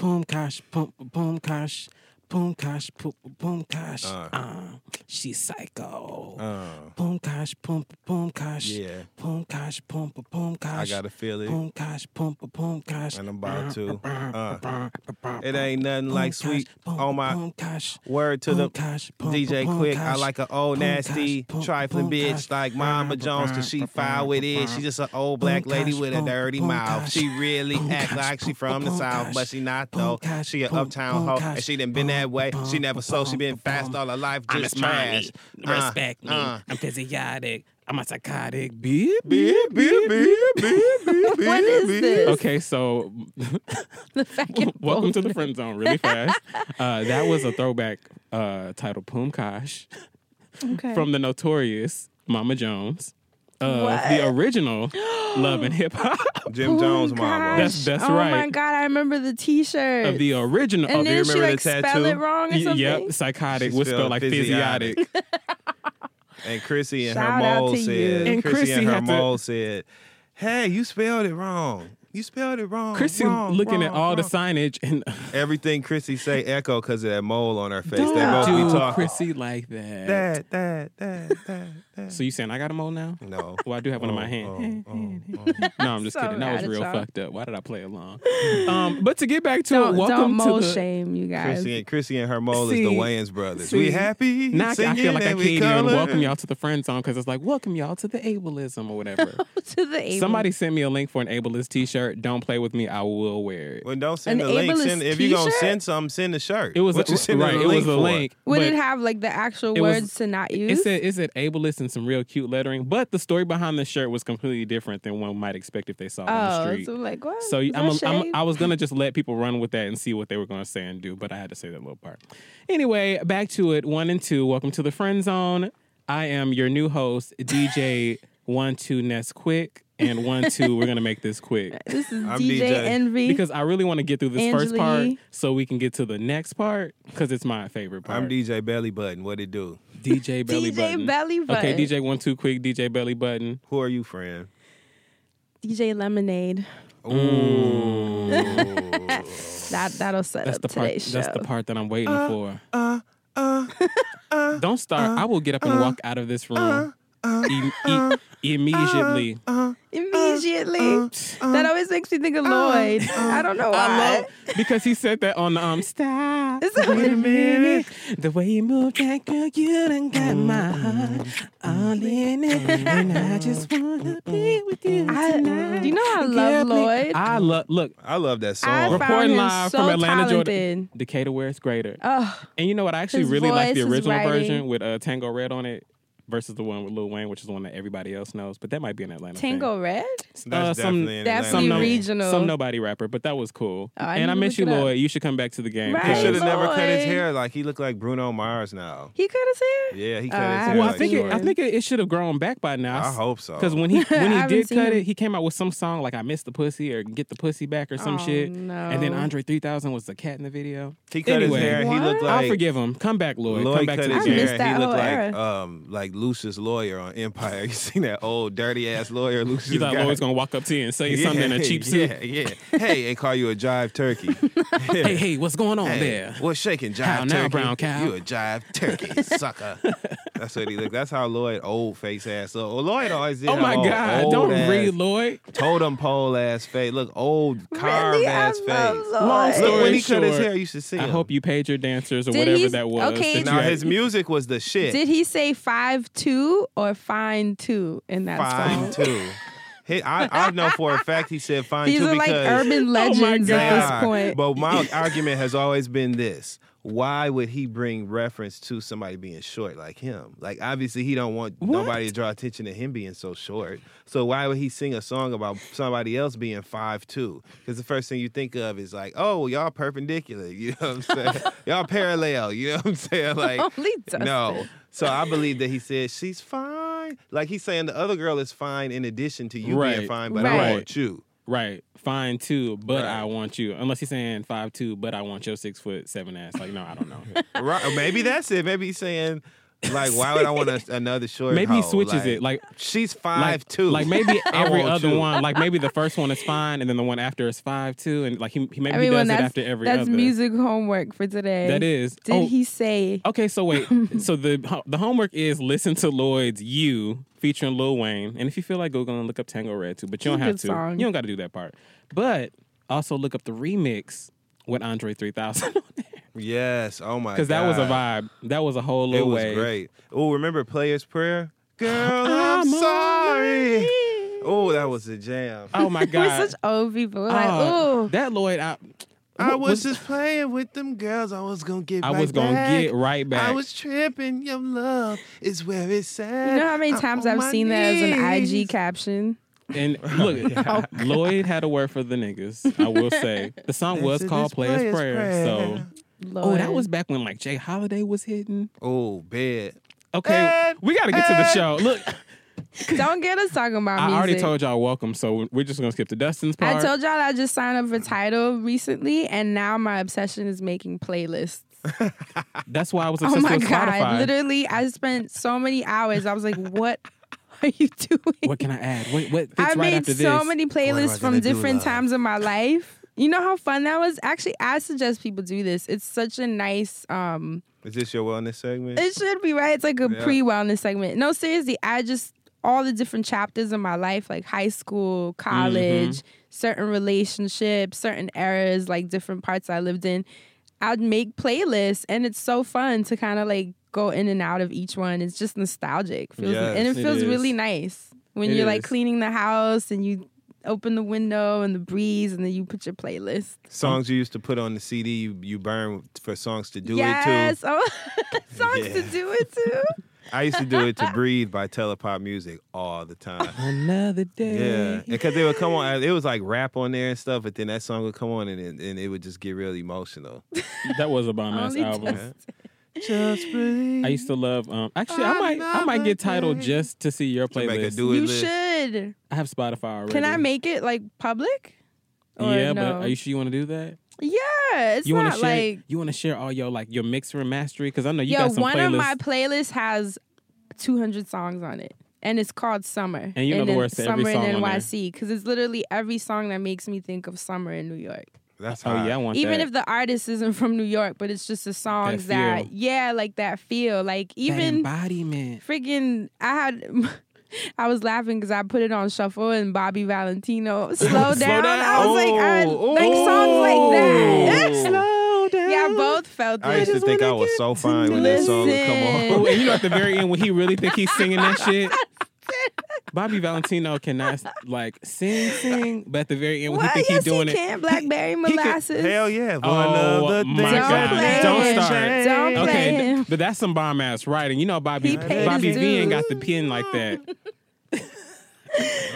boom cash, boom, boom cash, boom cash, boom, boom cash. Uh. Uh, she's psycho. Uh, Boom cash, boom, boom cash. Yeah. Boom cash, boom, boom I gotta feel it. Boom cash, boom, boom cash. And I'm about to. Uh, Uh, it ain't nothing like sweet on my boom cash. word to the Boom cash, boom, DJ boom Quick. I like an old Boom nasty boom, trifling boom bitch like Mama Jones cause she foul with it. She just an old black Boom lady with a dirty boom mouth. She really Boom act like she boom, from the south, but she not though. She a boom, uptown boom hoe and she done been Boom, that way. She never so she been fast all her life I'm just a mommy. trash. Uh, Respect me. uh. I'm physiotic. I'm a psychotic. Bitch. Beep, beep, beep, beep, beep, What is beep. this? Okay, so The fucking welcome to the friend zone really fast. Uh, that was a throwback uh, titled Poom Kosh Okay. from the notorious Mama Jones. Uh, of What? the original Love and Hip Hop. Jim Jones oh, mama. That's- that's oh right. my god, I remember the T-shirt. Of the original. and oh, of then the, she remember like the spell it wrong or Y- something. Yep, psychotic She was spelled spelled like physiotic. physiotic. And Chrissy and Shout her mole said. And Chrissy, Chrissy and her had to- mole said, "Hey, you spelled it wrong. You spelled it wrong. Chrissy wrong, looking at wrong, all the signage and everything Chrissy say echo because of that mole on her face. don't they both be do talking. Chrissy like that. That, that, that, that, that. So you saying I got a mole now? no. Well, I do have one in my Oh, hand. oh, oh, oh. No, I'm just So kidding. That was real y'all. fucked up. Why did I play along? Um, but to get back to don't it, welcome don't mole to the. shame you guys. Chrissy and Chrissy and her mole See, is the Wayans brothers. see, we happy? Now I feel like I and we can't even welcome y'all to the friend zone because it's like welcome y'all to the ableism or whatever. to the able. Somebody sent me a link for an ableist T-shirt. Don't play with me. I will wear it. Well, don't send An the link. Send, if you're gonna send something, send the shirt. It was what a, you sending right. It was link a link. Would it have like the actual words to not use? It use? said it said ableist and some real cute lettering, but the story behind the shirt was completely different than one might expect if they saw it on the oh, street. so like what? So I'm, that I'm. I was gonna just let people run with that and see what they were gonna say and do, but I had to say that little part. Anyway, back to it. One and two. Welcome to the friend zone. I am your new host, DJ One Two Ness Quick, and One Two. We're gonna make this quick this is DJ, DJ. Envy. because I really want to get through this first part Angela so we can get to the next part because it's my favorite part. I'm DJ Belly Button. What it do? DJ Belly DJ Button. Belly Button. Okay, DJ One Two Quick, DJ Belly Button. Who are you, friend? DJ Lemonade. Ooh. That that'll set That's up the part. today's show. That's the part that I'm waiting for. uh, uh, uh, Don't start. I will get up and walk out of this room Uh, im- uh, i- immediately. uh, uh Immediately. that always makes me think of Lloyd. I don't know why. I love because he said that on the um stop. Is Wait a minute, the way you move that girl, you done got my heart all in it, and I just wanna be with you I, tonight. you know I Get love me- Lloyd. I love. Look, I love that I song. found reporting him live so from Atlanta, talented. Georgia. Decatur, where it's greater. Oh, And you know what? I actually really like the original version with uh, Tango Redd on it versus the one with Lil Wayne, which is the one that everybody else knows. But that might be an Atlanta thing. Tango Redd? That's uh, some- definitely an Definitely some no- regional. Some nobody rapper, but that was cool. Oh, I and I to miss you, it up. Lloyd. You should come back to the game. Right. He should have never cut his hair. Like he looked like Bruno Mars now. He cut his hair? Yeah, he Oh, cut I his hair. haven't Well, I like think it. I think it, it should have grown back by now. I hope so. Because when he when he did seen cut him. it, he came out with some song like "I Miss the Pussy" or "Get the Pussy Back" or some Oh, shit. no. And then Andre 3000 was the cat in the video. he cut Anyway. his hair, he looked like I'll forgive him. Come back, Lloyd. Lloyd Come back cut to his the game. hair. He looked like um like Lucius lawyer on Empire. You seen that old dirty ass lawyer Lucius? You thought guy? Lloyd's gonna walk up to you and say something in a cheap suit. Yeah, yeah. Hey, and call you a jive turkey. Hey, hey, what's going on Hey, there? What's shaking, jive How now, turkey? brown cow? You a jive turkey, sucker. That's what he looked. That's how Lloyd old face ass. So Lloyd always did. Oh my have God! old Don't ass, read Lloyd. Totem pole ass face. Look, old carved Really? ass I face. Lloyd. Long Look, story when he cut his short, hair, you should see I him. hope you paid your dancers or Did whatever he- that was. okay, Now his music was the shit. Did he say five two or fine two in that Fine song? too. He, I, I know for a fact he said fine These too are like because urban oh legends They at this point. But my argument has always been this: Why would he bring reference to somebody being short like him? Like obviously he don't want nobody to draw attention to him being so short. So why would he sing a song about somebody else being five two? Because the first thing you think of is like, oh, y'all perpendicular. You know what I'm saying? y'all parallel. You know what I'm saying? Like no. So I believe that he said she's fine. Like he's saying the other girl is fine in addition to you Right. being fine, but Right. I want you. right, fine too, but Right. I want you. Unless he's saying five two, but I want your six foot seven ass. Like no, I don't know. Right? Maybe that's it. Maybe he's saying like, why would I want a, another short? Maybe he hoe? switches it. Like she's five like two. Like maybe every other you. one. Like maybe the first one is fine, and then the one after is five two, and like he, he maybe Everyone, he does it after every that's other. music homework for today. That is. Did oh, he say? Okay, so wait. so the the homework is listen to Lloyd's "You" featuring Lil Wayne, and if you feel like go and look up Tango Redd too, but you don't have to. song. You don't got to do that part. But also look up the remix with Andre 3000 yes. Oh my. God. Because that was a vibe. That was a whole It little was wave. great. Oh, remember Player's Prayer? Girl, I'm, I'm sorry. Oh, that was a jam. Oh my god. We're god. such old people. We're like, Oh, ooh. that Lloyd, I, I what was just playing with them girls. I was gonna get. I right was gonna back. get right back. I was tripping. Your love is where it's at. You know how many I'm times I've my seen that as an. IG caption? And look, oh, Lloyd had a word for the niggas. I will say the song was This is called "Player's Player's Prayer." Prayer. So, oh, that was back when like J. Holiday was hitting. Oh, bad. Okay, And- we got to get to the show. Look, Don't get us talking about it. I music. already told y'all welcome, so we're just gonna skip to Dustin's part. I told y'all I just signed up for Tidal recently, and now my obsession is making playlists. That's why I was Oh obsessed my with god! Spotify. Literally, I spent so many hours. I was like, "What are you doing?" What can I add? What, what fits I right made after so this? many What am I playlists from different times of my life. You know how fun that was? Actually, I suggest people do this. It's such a nice. um Is this your wellness segment? It should be right. It's like a Yeah. pre-wellness segment. No, seriously, I just all the different chapters of my life, like high school, college, Mm-hmm. certain relationships, certain eras, like different parts I lived in. I'd make playlists, and it's so fun to kind of like go in and out of each one. It's just nostalgic, feels and it it feels is. really nice when It you're like is. cleaning the house and you open the window and the breeze, and then you put your playlist. songs you used to put on the CD, you, you burn for songs to do yes, it oh, songs to do it to. I used to do it to breathe by Telepopmusik all the time. Another day. Yeah, because they would come on. Uh, it was like rap on there and stuff, but then that song would come on and it, and it would just get really emotional. That was a bomb ass Only album. Dustin. Just breathe. I used to love. Um, actually, I might, I might get Tidal just to see your To make a playlist. do it You list. should. I have Spotify already. Can I make it like public? Or Yeah, no? but are you sure you want to do that? Yeah, it's you not want to share? like you want to share all your like your mixer and mastery? Because I know you yo. got some One playlists. of my playlists has 200 songs on it, and it's called Summer. And you know the then words to every Summer song in. NYC because it's literally every song that makes me think of summer in New York. That's oh yeah, I want Even that. if the artist isn't from New York, but it's just the songs feel. that, yeah, like that feel. Like that even embodiment. freaking I had I was laughing because I put it on shuffle and Bobby Valentino slow down. I was like, I, Oh, like songs like oh. that. Slow down. yeah, both felt I used to think I was so fine when that song would Oh, come on. Oh, and you know at the very end when he really think he's singing that shit. Bobby Valentino cannot like sing, sing, but at the very end when What? he think Yes, he's doing he it, can. Blackberry could- molasses. Hell yeah! One Oh, of the my things God. that Don't can start. Don't play okay, him. but that's some bomb ass writing. You know Bobby He Bobby V ain't got the pen like that.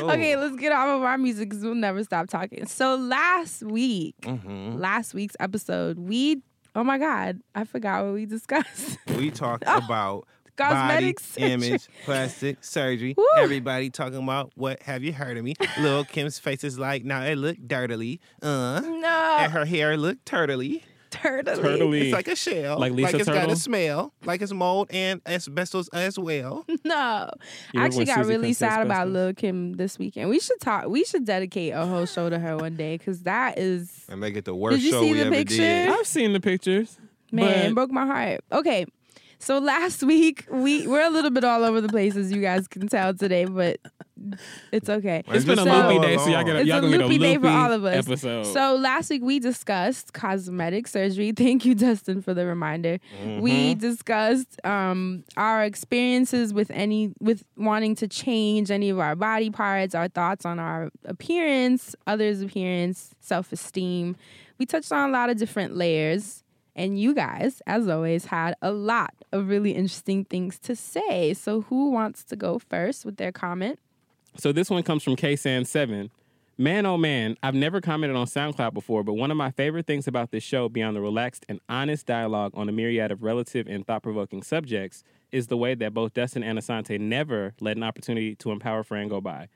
Oh. Okay, let's get off of our music because we'll never stop talking. So last week, Mhm. last week's episode, we oh my god, I forgot what we discussed. We talked about Cosmetic body surgery. image, plastic surgery. Woo. Everybody talking about what have you heard of me? Lil Kim's face is like now it look dirtily. Uh, No, and her hair look turtly. Turtly. Turtly. It's like a shell. Like Lisa it's got a smell. Like it's mold and asbestos as well. No, You I actually got Susie really sad said about? Lil Kim this weekend. We should talk. We should dedicate a whole show to her one day because that is And make it the worst Did you show see we the ever picture? did. I've seen the pictures. man but broke my heart. Okay, so last week we we're a little bit all over the place as you guys can tell today, but it's okay. it's been a loopy day, so y'all, along. gotta, It's y'all a get a loopy loopy day for all of us. episode. So last week we discussed cosmetic surgery. Thank you, Dustin, for the reminder. Mm-hmm. We discussed um, our experiences with any with wanting to change any of our body parts, our thoughts on our appearance, others' appearance, self esteem. We touched on a lot of different layers. And you guys, as always, had a lot of really interesting things to say. So, who wants to go first with their comment? So this one comes from KSan7. Man, oh man, I've never commented on SoundCloud before, but one of my favorite things about this show, beyond the relaxed and honest dialogue on a myriad of relative and thought provoking subjects, is the way that both Dustin and Asante never let an opportunity to empower Fran go by.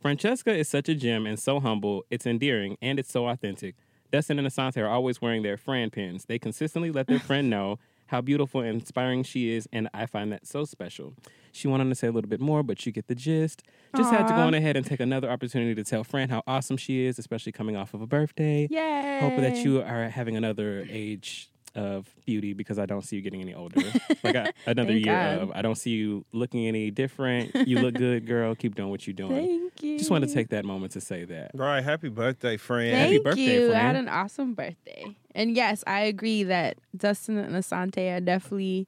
Francesca is such a gem and so humble, it's endearing, and it's so authentic. Dustin and Asante are always wearing their Fran pins. They consistently let their friend know how beautiful and inspiring she is, and I find that so special. She wanted to say a little bit more, but you get the gist. Just had to go on ahead and take another opportunity to tell Fran how awesome she is, especially coming off of a birthday. Yay! Hope that you are having another age of beauty because I don't see you getting any older. like I, another Thank year God. of I don't see you looking any different. You look good, girl. Keep doing what you're doing. Thank you. Just wanted to take that moment to say that. Right. happy birthday, friend. Thank Happy birthday, you. I had an awesome birthday. And yes, I agree that Dustin and Asante are definitely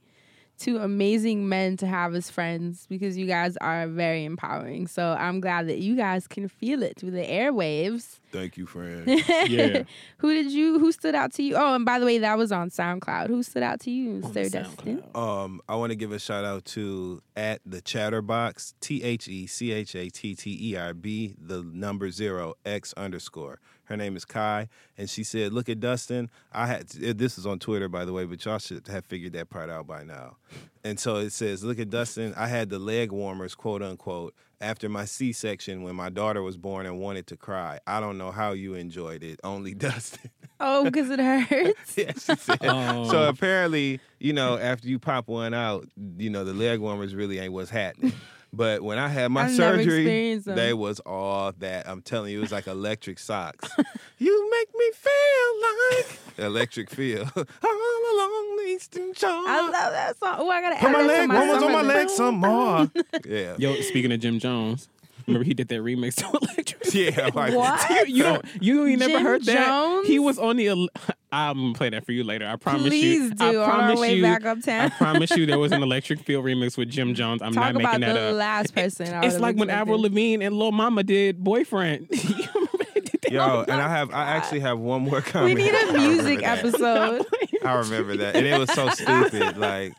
two amazing men to have as friends because you guys are very empowering. So I'm glad that you guys can feel it through the airwaves. Thank you, friend. Yeah. who did you who stood out to you? Oh, and by the way, that was on SoundCloud. Who stood out to you, On Sir the Dustin? SoundCloud. Um, I want to give a shout out to at the Chatterbox, T H E C H A T T E R B, the number zero X underscore. Her name is Kai, and she said, "Look at Dustin. I had eh, this is on Twitter, by the way, but y'all should have figured that part out by now." And so it says, "Look at Dustin. I had the leg warmers, quote unquote, after my C-section when my daughter was born and wanted to cry. I don't know how you enjoyed it. Only Dustin." Oh, because it hurts. Yeah, she said. Oh. So apparently, you know, after you pop one out, you know, the leg warmers really ain't what's happening. But when I had my I've surgery, experienced they was all that. I'm telling you, it was like electric socks. you make me feel like electric feel all along the eastern shore. I love that song. Oh, I gotta Put add my that to leg my warmers on my leg some more. yeah. Yo, speaking of Jim Jones, remember he did that remix to Electric? Yeah, like What? you, you don't you ain't never Jim heard that? Jones? He was on the. el- I'm gonna play that for you later. I promise Please you. do I on our promise way you, back I uptown. promise you, there was an Electric Feel remix with Jim Jones. I'm Talk not about making that the up. last person. I it's like when expected. Avril Lavigne and Lil Mama did "Boyfriend." You remember they did that? Yo, oh and I have I actually have one more comment. We need a music that. episode. I remember that. And it was so stupid. Like,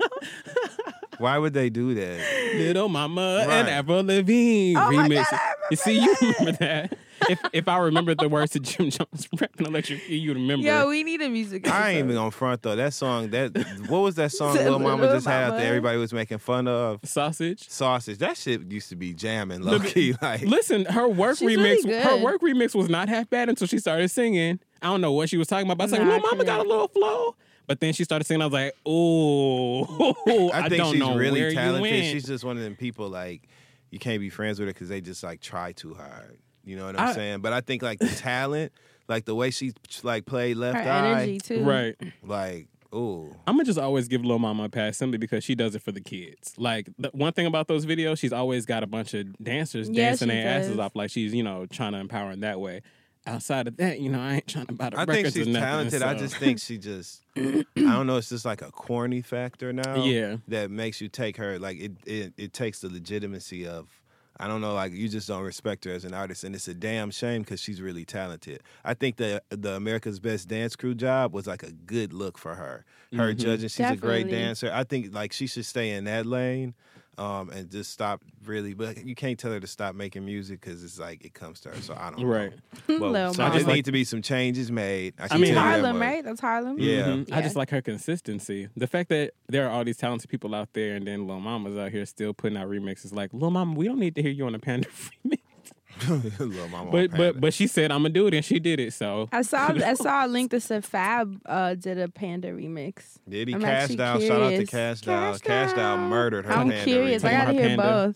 why would they do that? Little Mama Right. and Avril Lavigne Oh my remix. God, I you see, you remember that? If if I remembered the words to Jim Jones rapping Electric Feel, you'd remember. Yeah, we need a music episode. I ain't even on front though. That song, that what was that song Little Lil Mama just had out Mama. there? Everybody was making fun of Sausage. sausage. That shit used to be jamming low Look at- key. Like, Listen, her work She's remix, really her work remix was not half bad until she started singing. I don't know what she was talking about, but I was like, "Little Mama got a little flow." But then she started singing. I was like, "Oh, I think don't she's know really where you talented. went. She's just one of them people like you can't be friends with her because they just like try too hard. You know what I'm I- saying? But I think like the talent, like the way she like played left Her eye, energy too. right." like ooh. I'm gonna just always give Lil Mama a pass simply because she does it for the kids. Like the one thing about those videos, she's always got a bunch of dancers Yeah, dancing she their asses off, like she's you know trying to empower in that way. Outside of that, you know, I ain't trying to buy the I think records she's or nothing. talented. I just think she just I don't know, it's just like a corny factor now. Yeah. That makes you take her like it it, it takes the legitimacy of I don't know, like you just don't respect her as an artist, and it's a damn shame because she's really talented. I think the the America's Best Dance Crew job was like a good look for her. Her Mhm. judging, she's a great Definitely. dancer. I think like she should stay in that lane, um, and just stop really. But you can't tell her to stop making music because it's like it comes to her. So I don't know. right. Lil Well, so Mama. just like- need to be some changes made. I, I mean, tell that Harlem, much. right? That's Harlem. Yeah. Mhm. I just like her consistency. The fact that there are all these talented people out there, and then Lil Mama's out here still putting out remixes. Like Lil Mama, we don't need to hear you on a Panda remix. Little mama But but but she said I'm gonna do it, and she did it. So I saw I saw a link that said Fab uh, did a Panda remix. did he I'm cash actually down? Shout out to curious. Cash Down. Cash Cash Down Down. murdered her I'm panda. curious. I remix. Talking gotta hear Panda? both.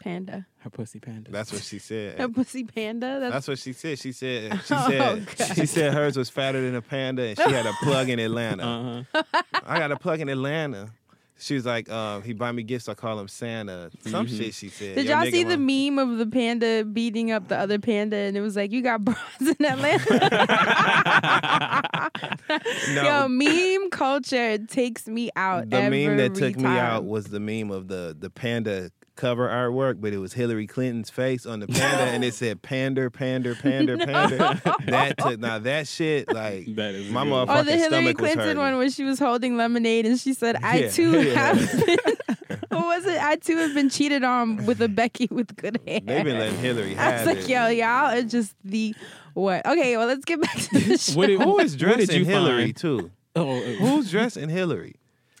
Panda. her pussy panda. That's what she said. Her pussy panda. That's, That's what she said. She said she Oh, said God. she said hers was fatter than a panda, and she had a plug in Atlanta. Uh-huh. I got a plug in Atlanta. She was like, uh, he buy me gifts. I call him Santa. Some Mhm. shit she said. Did Your y'all see the run- meme of the panda beating up the other panda, and it was like, "You got bras in Atlanta." No. Yo, meme culture takes me out. The meme that took me out was the meme of the the panda cover artwork, but it was Hillary Clinton's face on the panda, and it said pander, pander, pander, pander. That took now that shit like That is my good. motherfucking Or the Hillary Clinton one where she was holding lemonade and she said, "I Yeah, too yeah. have been." what was it? I too have been cheated on with a Becky with good hair. They've been letting Hillary I have was like, it. yo, y'all are just the what? Okay, well, let's get back to the show. What did, Who is what did dressing Hillary find? too? Oh, uh, Who's dressing Hillary?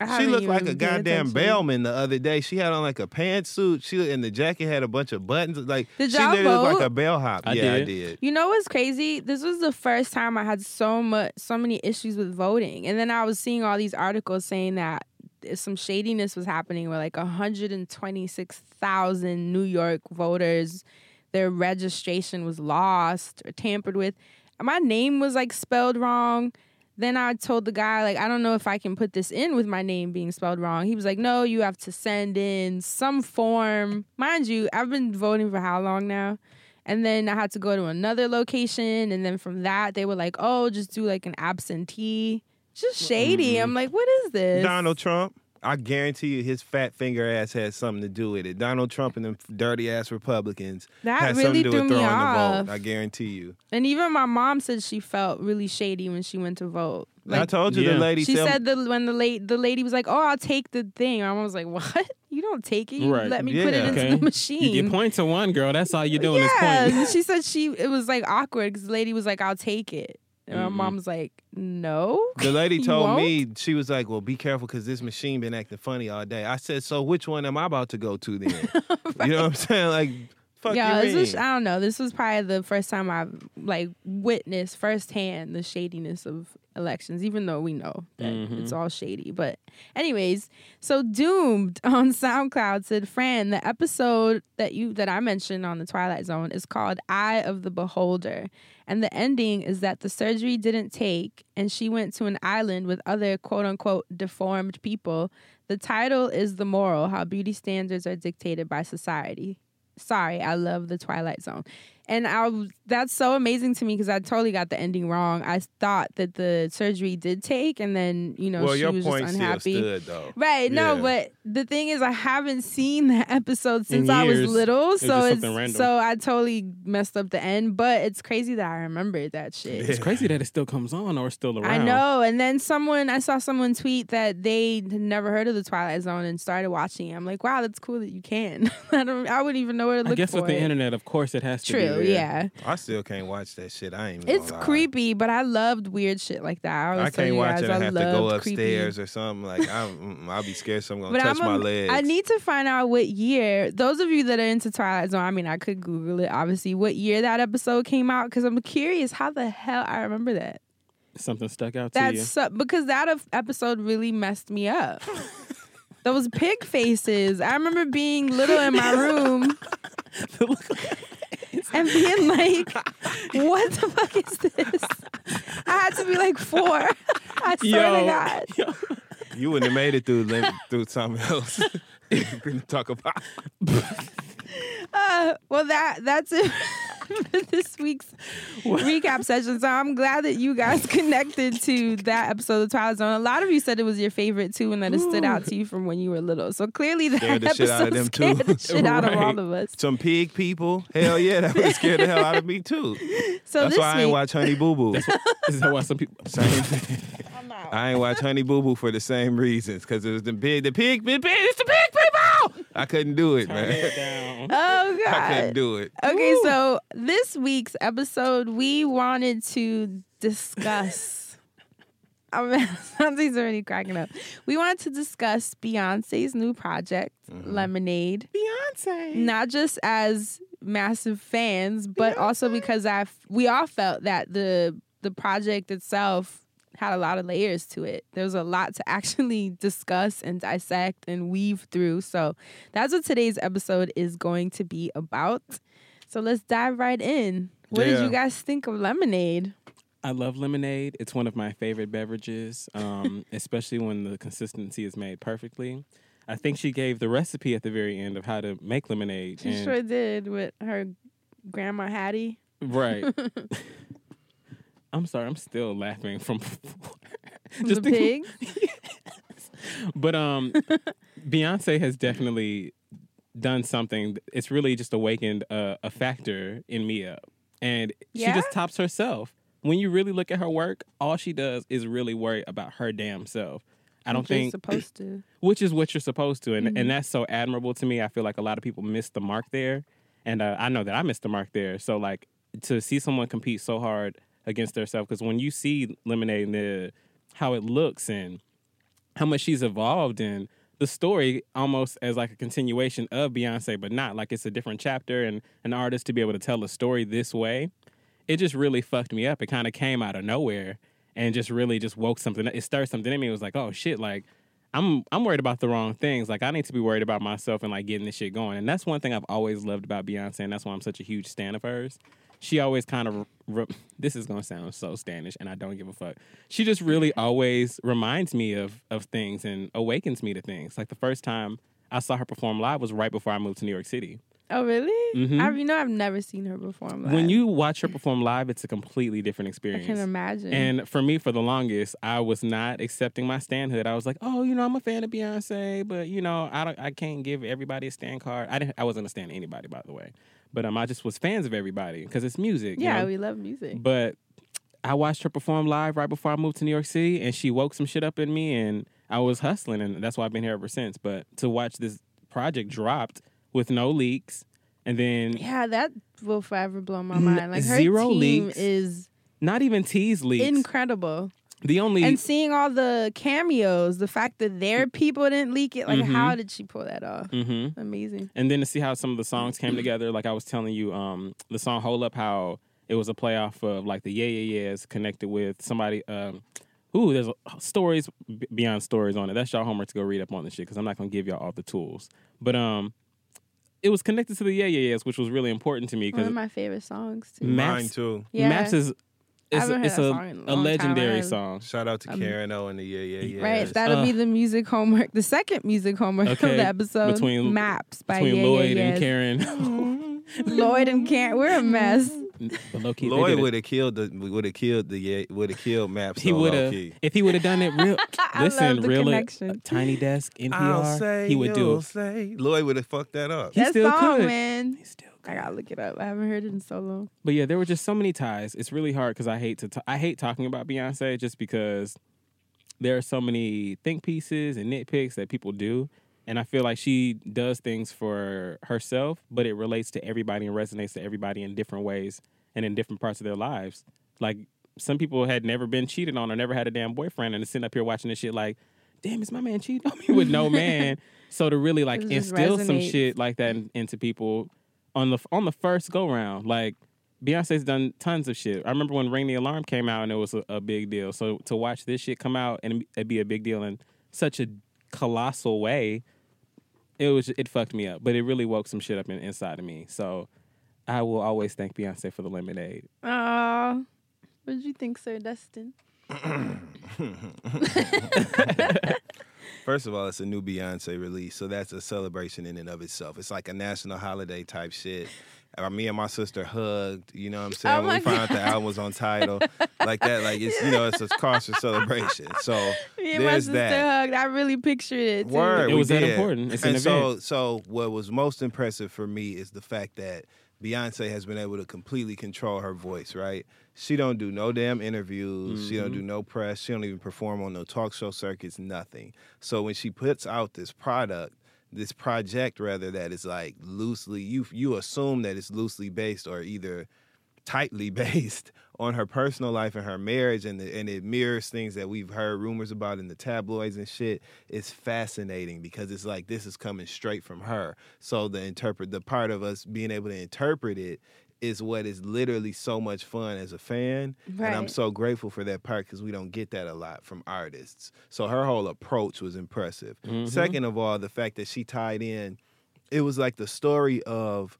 I She looked like a goddamn attention. bellman the other day. She had on like a pantsuit. She and the jacket had a bunch of buttons. Like Did she y'all literally looked like a bellhop. I yeah, I did. did. You know what's crazy? This was the first time I had so much, so many issues with voting, and then I was seeing all these articles saying that some shadiness was happening, where like 126,000 New York voters, their registration was lost or tampered with. My name was like spelled wrong. Then I told the guy, like, I don't know if I can put this in with my name being spelled wrong. He was like, no, you have to send in some form. Mind you, I've been voting for how long now? And then I had to go to another location. And then from that, they were like, oh, just do like an absentee. Just shady. I'm like, what is this? Donald Trump. I guarantee you, his fat finger ass has something to do with it. Donald Trump and them dirty ass Republicans That had really something to do threw with me throwing off. the vote. I guarantee you. And even my mom said she felt really shady when she went to vote. I told you Yeah. the lady she said said the when the late the lady was like, "Oh, I'll take the thing." My mom was like, "What? You don't take it. You Right. let me put it Yeah. into the machine." you point to one girl. That's all you're doing yeah, is point. she said she it was like awkward because the lady was like, "I'll take it," and my Mm-mm. mom was like, "No." The lady You told won't? me she was like, "Well, be careful because this machine been acting funny all day." I said, "So which one am I about to go to then?" You know what I'm saying? Like, fuck this was, I don't know. This was probably the first time I've like witnessed firsthand the shadiness of elections, even though we know that Mhm. it's all shady. But anyways, so doomed on SoundCloud said, Fran, the episode that you that I mentioned on the Twilight Zone is called Eye of the Beholder. And the ending is that the surgery didn't take and she went to an island with other quote unquote deformed people. The title is The Moral How Beauty Standards Are Dictated by Society. Sorry, I love the Twilight Zone. And I was, that's so amazing to me because I totally got the ending wrong. I thought that the surgery did take, and then you know well, she your was point just still unhappy. stood though. Right, no, but the thing is, I haven't seen that episode since I was little, was so just it's random. so I totally messed up the end. But it's crazy that I remembered that shit. It's crazy that it still comes on or still around. I know, and then someone I saw someone tweet that they had never heard of the Twilight Zone and started watching it. I'm like, wow, that's cool that you can. I don't, I wouldn't even know where to look I guess for with the internet, of course, it has to True, be. There. yeah. I still can't watch that shit. I ain't. Even It's gonna lie. creepy, but I loved weird shit like that. I, I always can't you watch guys, it. I I have to go loved creepy- upstairs or something. Like I'm, mm, I'll be scared someone But gonna touch I'm my a- legs. I need to find out what year. Those of you that are into Twilight Zone, I mean, I could Google it. Obviously, what year that episode came out because I'm curious how the hell I remember that. Something stuck out to That's you. so, because that episode really messed me up. Those pig faces. I remember being little in my room and being like, "What the fuck is this?" I had to be like four. I swear to God. yo. You wouldn't have made it through through something else. We're gonna talk about. Uh, well, that that's it for this week's recap session. So I'm glad that you guys connected to that episode of Twilight Zone. A lot of you said it was your favorite too, and that it stood out to you from when you were little. So clearly, that Scared the shit out of episode them, scared too. the shit out of all Right. of us. Some pig people. Hell yeah, that would scare the hell out of me too. So That's this why I ain't week, watch Honey Boo Boo. Is that why some people? Same thing. I ain't watch Honey Boo Boo for the same reasons. Because it was the big, the pig, the pig, it's the pig people. I couldn't do it, Turn man. it down. oh I couldn't do it. Okay, so this week's episode, we wanted to discuss. I mean, Santi's already cracking up. We wanted to discuss Beyonce's new project, Mm-hmm. Lemonade. Beyonce. not just as massive fans, but also because I we all felt that the the project itself had a lot of layers to it. There was a lot to actually discuss and dissect and weave through. So that's what today's episode is going to be about. So let's dive right in. What did you guys think of Lemonade? I love lemonade. It's one of my favorite beverages, um, especially when the consistency is made perfectly. I think she gave the recipe at the very end of how to make lemonade. She sure did with her grandma Hattie. Right. I'm sorry, I'm still laughing from before. the think- pig. But um Beyonce has definitely done something. It's really just awakened a, a factor in Mia. And she just tops herself. When you really look at her work, all she does is really worry about her damn self. I don't Which you're think supposed to. which is what you're supposed to and, Mm-hmm. and that's so admirable to me i feel like a lot of people miss the mark there and uh, i know that i missed the mark there so like to see someone compete so hard against herself because when you see lemonade and the how it looks and how much she's evolved in the story almost as like a continuation of beyonce but not like it's a different chapter and an artist to be able to tell a story this way it just really fucked me up it kind of came out of nowhere and just really just woke something it stirred something in me it was like oh shit like I'm I'm worried about the wrong things. Like I need to be worried about myself and like getting this shit going. And that's one thing I've always loved about Beyonce, and that's why I'm such a huge stan of hers. She always kind of re- this is gonna sound so stanish, and I don't give a fuck. She just really always reminds me of of things and awakens me to things. Like the first time I saw her perform live was right before I moved to New York City. Oh really? Mhm. I, you know, I've never seen her perform live. When you watch her perform live, it's a completely different experience. I can imagine. And for me, for the longest, I was not accepting my standhood. I was like, "Oh, you know, I'm a fan of Beyonce, but you know, I don't, I can't give everybody a stand card. I didn't, I wasn't a stand anybody, by the way, but um, I just was fans of everybody because it's music. you yeah, know? we love music. But I watched her perform live right before I moved to New York City, and she woke some shit up in me, and I was hustling, and that's why I've been here ever since. But to watch this project dropped with no leaks, and then Yeah, that will forever blow my mind. Like her zero team leaks. is not even tease leaks. incredible. The only And seeing all the cameos, the fact that their people didn't leak it, like Mhm. how did she pull that off? Mhm. Amazing. and then to see how some of the songs came together like i was telling you um the song hold up how it was a playoff of like the yeah yeah yeahs connected with somebody um Ooh, there's uh, stories beyond stories on it. That's y'all homework to go read up on this shit because I'm not gonna give y'all all the tools. But um, it was connected to the yeah yeah yeahs, which was really important to me One because of my favorite songs too. Ma- Mine too. Yeah. Maps is it's a, it's a, song a a long time. I legendary song. Shout out to Um, Karen O and the yeah yeah yeah. Right, that'll Uh, be the music homework, the second music homework Okay, of the episode. between- Maps by Between Yeah Lloyd Yeah and Yeahs. Karen, Lloyd and Karen, we're a mess. Low-key, Lloyd would have killed the would have killed the yeah would have killed Maps. He would have if he would have done it real. Listen, love the real connection. tiny desk I'll NPR. say He would do it. say. Lloyd would have fucked that up. He that still song, could. man. He still I gotta look it up. I haven't heard it in so long. But yeah, there were just so many ties. It's really hard because I hate to. ta- I hate talking about Beyonce just because there are so many think pieces and nitpicks that people do, and I feel like she does things for herself, but it relates to everybody and resonates to everybody in different ways and in different parts of their lives. Like some people had never been cheated on or never had a damn boyfriend, and to sit up here watching this shit like, damn, is my man cheating on me with no man? so to really like instill some shit like that in- into people on the on the first go round, like Beyonce's done tons of shit. I remember when Ring the Alarm came out and it was a, a big deal. So to watch this shit come out and it be a big deal in such a colossal way, it was it fucked me up. But it really woke some shit up in, inside of me. So I will always thank Beyonce for the lemonade. Oh, what did you think, Sir Dustin? First of all, it's a new Beyonce release, so that's a celebration in and of itself. It's like a national holiday type shit. Uh, me and my sister hugged, you know what I'm saying? Oh when my we found out the God. album was on Tidal, like that, like it's you know, it's a cause for celebration. So Me and my there's sister that. hugged. I really pictured it. Too. Word, It we was that did. important. It's an and so, event. so what was most impressive for me is the fact that Beyonce has been able to completely control her voice. Right? She don't do no damn interviews. She Mm-hmm. don't do no press. She don't even perform on no talk show circuits. Nothing. So when she puts out this product, this project rather that is like loosely, you you assume that it's loosely based or either tightly based on her personal life and her marriage and the, and it mirrors things that we've heard rumors about in the tabloids and shit it's fascinating because it's like this is coming straight from her so the interpret the part of us being able to interpret it is what is literally so much fun as a fan and i'm so grateful for that part because we don't get that a lot from artists. So her whole approach was impressive. Mm-hmm. Second of all the fact that she tied in it was like the story of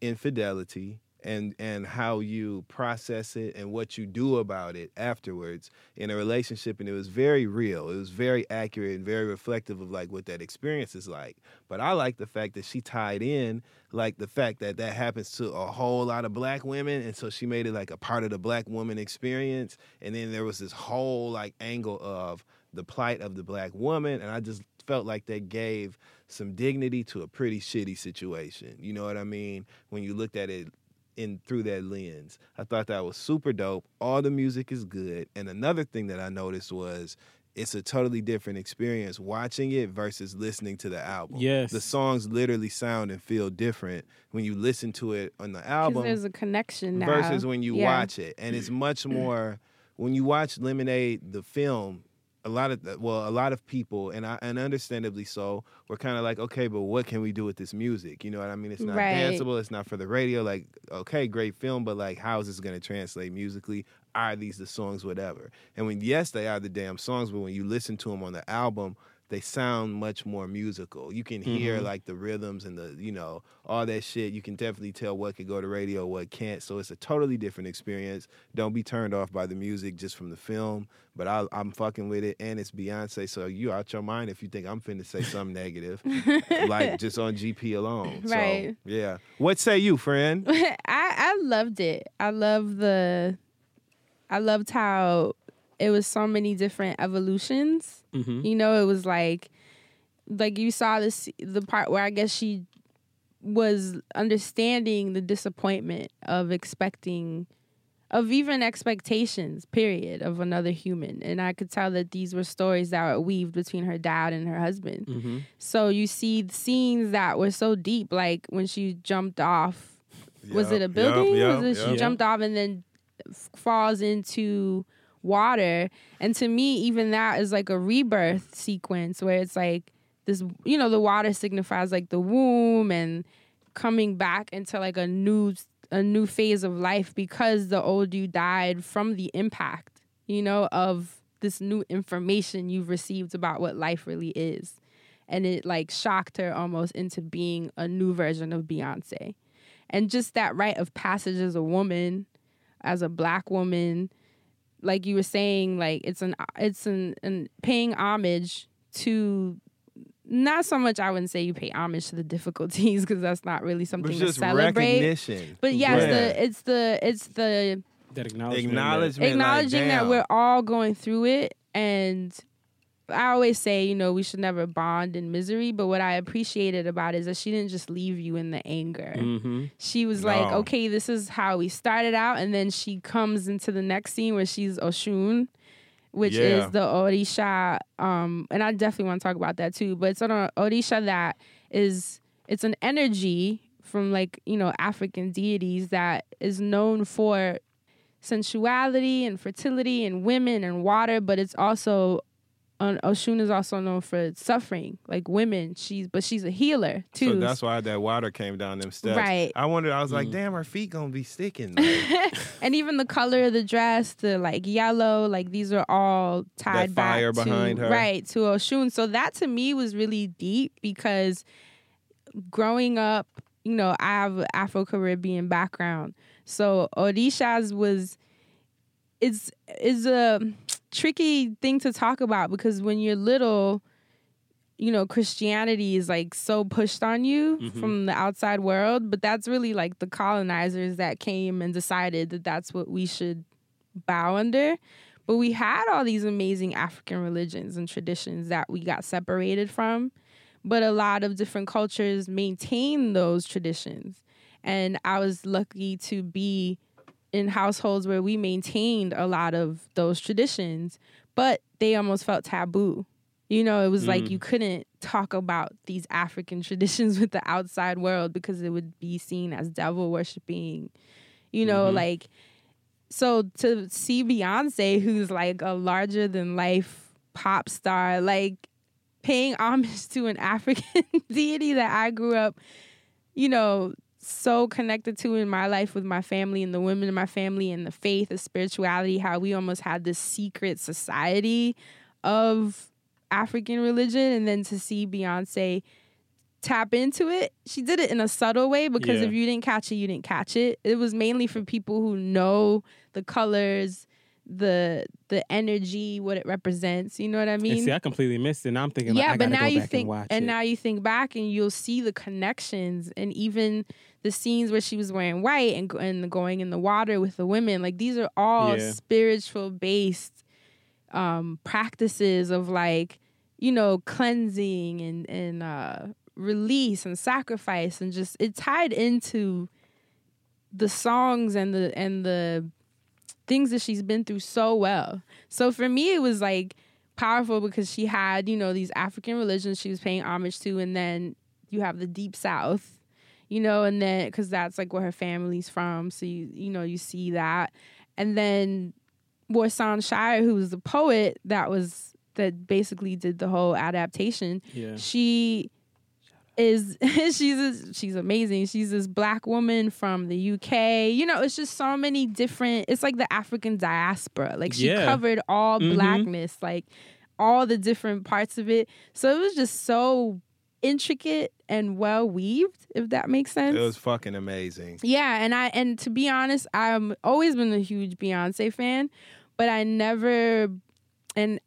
infidelity and and how you process it and what you do about it afterwards in a relationship and it was very real. It was very accurate and very reflective of like what that experience is like. But i like the fact that she tied in like the fact that that happens to a whole lot of black women and so she made it like a part of the black woman experience. And then there was this whole like angle of the plight of the black woman and i just felt like that gave some dignity to a pretty shitty situation. You know what i mean? When you looked at it in through that lens. I thought that was super dope. All the music is good. And another thing that I noticed was it's a totally different experience watching it versus listening to the album. Yes. The songs literally sound and feel different when you listen to it on the album there's a connection now. versus when you Yeah. watch it. And it's much more when you watch Lemonade the film, a lot of well, a lot of people and I and understandably so, were kind of like, okay, but what can we do with this music? You know what I mean? It's not Right. danceable, it's not for the radio. Like, okay, great film, but like how is this gonna translate musically? Are these the songs, whatever? And when yes, they are the damn songs, but when you listen to them on the album, they sound much more musical. You can hear Mhm. like the rhythms and the, you know, all that shit. You can definitely tell what could go to radio, what can't. So it's a totally different experience. Don't be turned off by the music just from the film. But I, I'm fucking with it, and it's Beyonce. So you out your mind if you think I'm finna say something negative, like just on GP alone. Right. So, yeah. What say you, friend? I I loved it. I love the I loved how it was so many different evolutions. Mhm. You know, it was like like you saw this the part where I guess she was understanding the disappointment of expecting of even expectations period of another human and i could tell that these were stories that were weaved between her dad and her husband Mhm. so you see scenes that were so deep, like when she jumped off. Was it a Yup, building? yup, was it yup. she jumped off and then f- falls into water? And to me, even that is like a rebirth sequence where it's like this. You know, the water signifies like the womb and coming back into like a new a new phase of life because the old you died from the impact. You know of this new information you've received about what life really is and it like shocked her almost into being a new version of Beyonce. And just that rite of passage as a woman, as a black woman, like you were saying, like it's an it's an, an paying homage to not so much I wouldn't say you pay homage to the difficulties because that's not really something it's to just celebrate. recognition. But yes, Yeah. the it's the it's the That acknowledgement. that- acknowledgement. like, acknowledging that we're all going through it and I always say, you know, we should never bond in misery, but what I appreciated about it is that she didn't just leave you in the anger. Mhm. She was like, okay, this is how we started out, and then she comes into the next scene where she's Oshun, which Yeah. is the Orisha, um, and I definitely want to talk about that too. But it's an Orisha that is it's an energy from like you know African deities that is known for sensuality and fertility and women and water, but it's also Oshun is also known for suffering, like women. She's but she's a healer too. So that's why that water came down them steps. Right. I wondered. I was Mm. like, damn, her feet gonna be sticking. Like, and even the color of the dress, the like yellow, like these are all tied back fire to behind her. right to Oshun. So that to me was really deep because growing up, you know, I have Afro Caribbean background, so Orishas was it's is a tricky thing to talk about because when you're little you know christianity is like so pushed on you Mhm. from the outside world but that's really like the colonizers that came and decided that that's what we should bow under but we had all these amazing african religions and traditions that we got separated from but a lot of different cultures maintain those traditions and i was lucky to be in households where we maintained a lot of those traditions, but they almost felt taboo. You know, it was like Mm. you couldn't talk about these African traditions with the outside world because it would be seen as devil worshiping, You know, Mhm. like so to see Beyonce, who's like a larger than life pop star, like paying homage to an African deity that I grew up, you know, so connected to in my life with my family and the women in my family and the faith, the spirituality, how we almost had this secret society of African religion. And then to see Beyonce tap into it, she did it in a subtle way because Yeah. if you didn't catch it, you didn't catch it. It was mainly for people who know the colors, the the energy, what it represents. You know what I mean? and see, I completely missed it. Now I'm thinking, like, yeah, I but now you think, and and now you think back, and you'll see the connections, and even the scenes where she was wearing white and and going in the water with the women. Like these are all Yeah. spiritual based um, practices of like you know cleansing and and uh, release and sacrifice, and just it tied into the songs and the and the things that she's been through so well. So for me, it was like powerful because she had, you know, these African religions she was paying homage to, and then you have the Deep South, you know, and then because that's like where her family's from, so you you know you see that, and then Warsan Shire, who was the poet that was that basically did the whole adaptation yeah. she is she's a, she's amazing. She's this black woman from the UK. You know, it's just so many different. It's like the African diaspora. Like she Yeah. covered all Mhm. blackness, like all the different parts of it. So it was just so intricate and well weaved, if that makes sense. It was fucking amazing. Yeah, and I and to be honest, I've always been a huge Beyonce fan, but I never and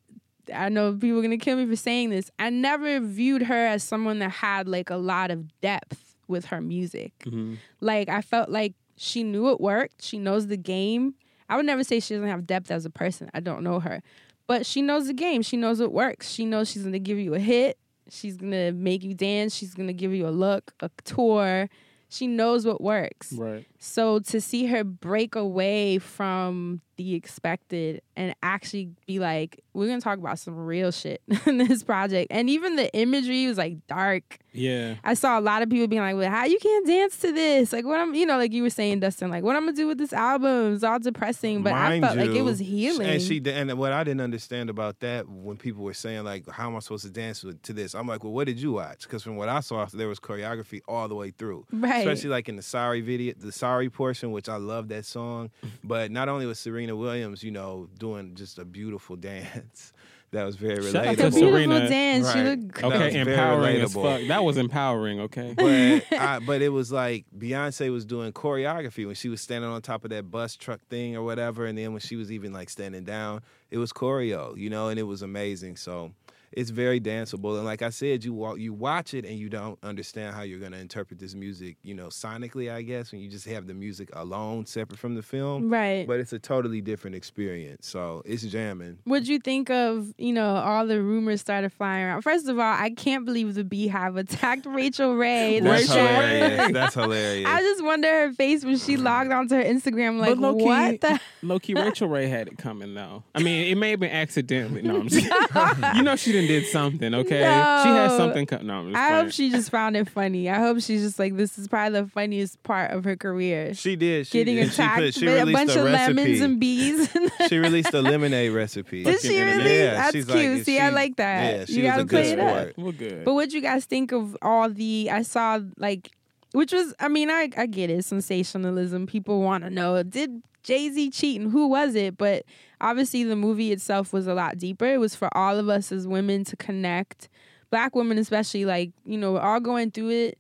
I know people are gonna kill me for saying this. I never viewed her as someone that had like a lot of depth with her music. Mhm. Like I felt like she knew it worked. She knows the game. I would never say she doesn't have depth as a person. I don't know her. But she knows the game. She knows what works. She knows she's gonna give you a hit. She's gonna make you dance. She's gonna give you a look, a tour. She knows what works. Right. So to see her break away from the expected and actually be like, we're gonna talk about some real shit in this project. And even the imagery was like dark. Yeah. I saw a lot of people being like, well, how you can't dance to this? Like what I'm you know, like you were saying, Dustin, like what I'm gonna do with this album? It's all depressing. But Mind I felt like it was healing. And she and what I didn't understand about that when people were saying like, "How am I supposed to dance with, to this?" I'm like, "Well, what did you watch?" Because from what I saw, there was choreography all the way through, Right. especially like in the sorry video, the sorry portion, which I love that song. Mm-hmm. But not only was Serena Williams, you know, doing just a beautiful dance that was very Shout out it's to beautiful Serena. dance. She looked Okay, very empowering as fuck. That was empowering. Okay. but I, but it was like Beyonce was doing choreography when she was standing on top of that bus truck thing or whatever, and then when she was even like standing down, it was choreo, you know, and it was amazing. So it's very danceable, and like I said, you walk, you watch it, and you don't understand how you're gonna interpret this music, you know, sonically, I guess, when you just have the music alone, separate from the film. right. But it's a totally different experience. So it's jamming. What'd you think of, you know, all the rumors started flying around? First of all, I can't believe the BeyHive attacked Rachael Ray. That's hilarious. That's hilarious. I just wonder her face when she logged mm. onto her Instagram, like, but low key, what the? low key, Rachael Ray had it coming though. I mean, it may have been accidentally. No, I'm just kidding. you know she done did something. Okay, she had No. something. Co- no, I'm just I playing. hope she just found it funny. I hope she's just like, this is probably the funniest part of her career. she did. She Getting did. She attacked put- she with a bunch a of lemons and bees. she released a lemonade recipe. Did she Fucking really? Yeah, That's she's cute. like- See, I like that. yeah, she you was gotta a good play it up. sport. We're good. But what you guys think of all the I saw like which was I mean I I get it sensationalism people want to know did Jay-Z cheat and who was it but obviously the movie itself was a lot deeper it was for all of us as women to connect black women especially like you know we're all going through it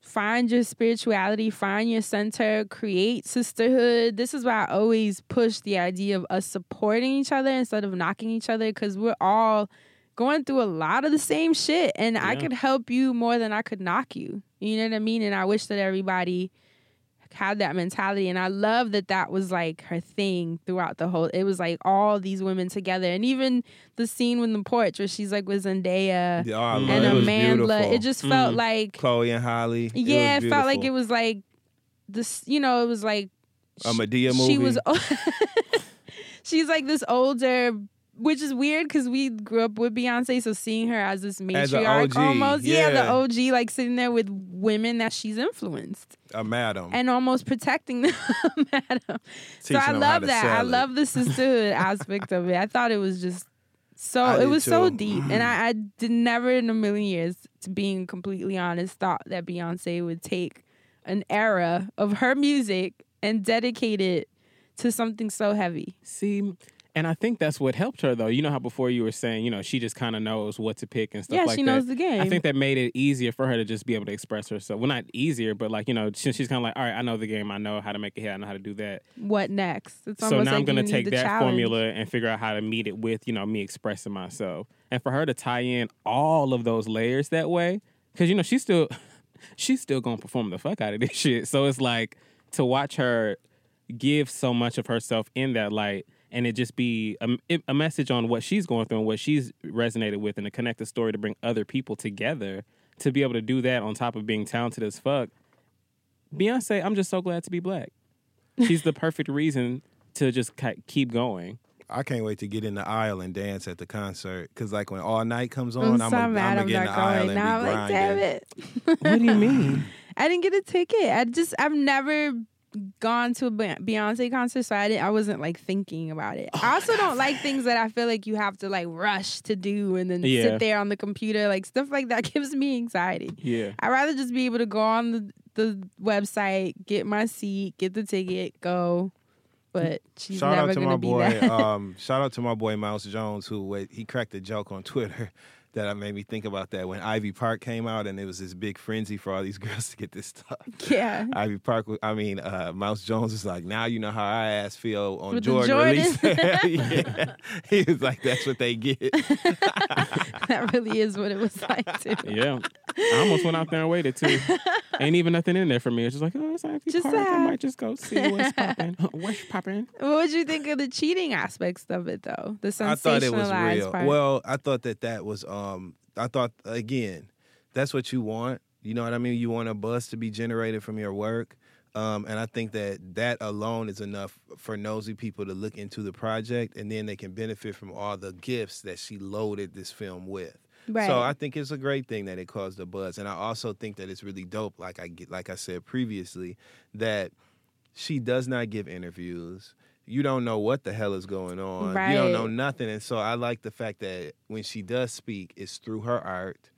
find your spirituality find your center create sisterhood this is why I always push the idea of us supporting each other instead of knocking each other cuz we're all going through a lot of the same shit and I could help you more than I could knock you. You know what I mean? And I wish that everybody had that mentality and I love that that was like her thing throughout the whole it was like all these women together and even the scene with the porch where she's like with Zendaya Yeah, and it. It Amandla it just felt Mm. like Chloe and Halle. yeah it, was felt like it was like this you know it was like a Madea movie. she was she's like this older which is weird because we grew up with Beyonce, so seeing her as this As matriarch OG, almost, yeah. the. OG, like sitting there with women that she's influenced A madam. and almost protecting them, madam. So I love that. I it. love the sisterhood aspect of it. I thought it was just so. I it did was so deep, and I, I did never in a million years, to being completely honest, thought that Beyonce would take an era of her music and dedicate it to something so heavy. See, and I think that's what helped her though. You know how before you were saying, you know, she just kind of knows what to pick and stuff Yeah, like she knows the game. I think that made it easier for her to just be able to express herself. Well, not easier, but like you know, since she's kind of like, all right, I know the game, I know how to make a hit, I know how to do that. What next? It's so now like I'm gonna take that challenge. formula and figure out how to meet it with you know me expressing myself, and for her to tie in all of those layers that way, because you know she's still she's still gonna perform the fuck out of this shit. So it's like to watch her give so much of herself in that light and it just be a, a message on what she's going through and what she's resonated with and to connect the story to bring other people together to be able to do that on top of being talented as fuck beyonce i'm just so glad to be black she's the perfect reason to just keep going I can't wait to get in the aisle and dance at the concert. Cause like when All Night comes I'm on, so I'm gonna mad I'm get in the not aisle going. and Now be I'm like, damn grinding. it. what do you mean I didn't get a ticket. I just I've never gone to a Beyonce concert, so I didn't, I wasn't like thinking about it. I also don't like things that I feel like you have to like rush to do and then Yeah. sit there on the computer, like stuff like that gives me anxiety. yeah I'd rather just be able to go on the, the website, get my seat, get the ticket, go. But she's Shout never out to gonna my be boy. that. um, shout out to my boy Mouse Jones, who wa- he cracked a joke on Twitter that made me think about that when Ivy Park came out, and it was this big frenzy for all these girls to get this stuff. yeah. Ivy Park, I mean, uh, Mouse Jones was like, now you know how I ass feel on With Jordan Jordan. release. yeah. He was like, that's what they get. that really is what it was like too. yeah i almost went out there and waited too ain't even nothing in there for me it's just like oh it's Ivy Just Park. i might just go see what's popping what's popping What would you think of the cheating aspects of it though? The I thought it was sensationalized real. part. Well, I thought that that was. Um, I thought again, that's what you want. You know what I mean? You want a buzz to be generated from your work, um, and I think that that alone is enough for nosy people to look into the project, and then they can benefit from all the gifts that she loaded this film with. right. So I think it's a great thing that it caused a buzz, and I also think that it's really dope. Like I get, like I said previously, that she does not give interviews. You don't know what the hell is going on. You don't know nothing, and so I like the fact that when she does speak, it's through her art,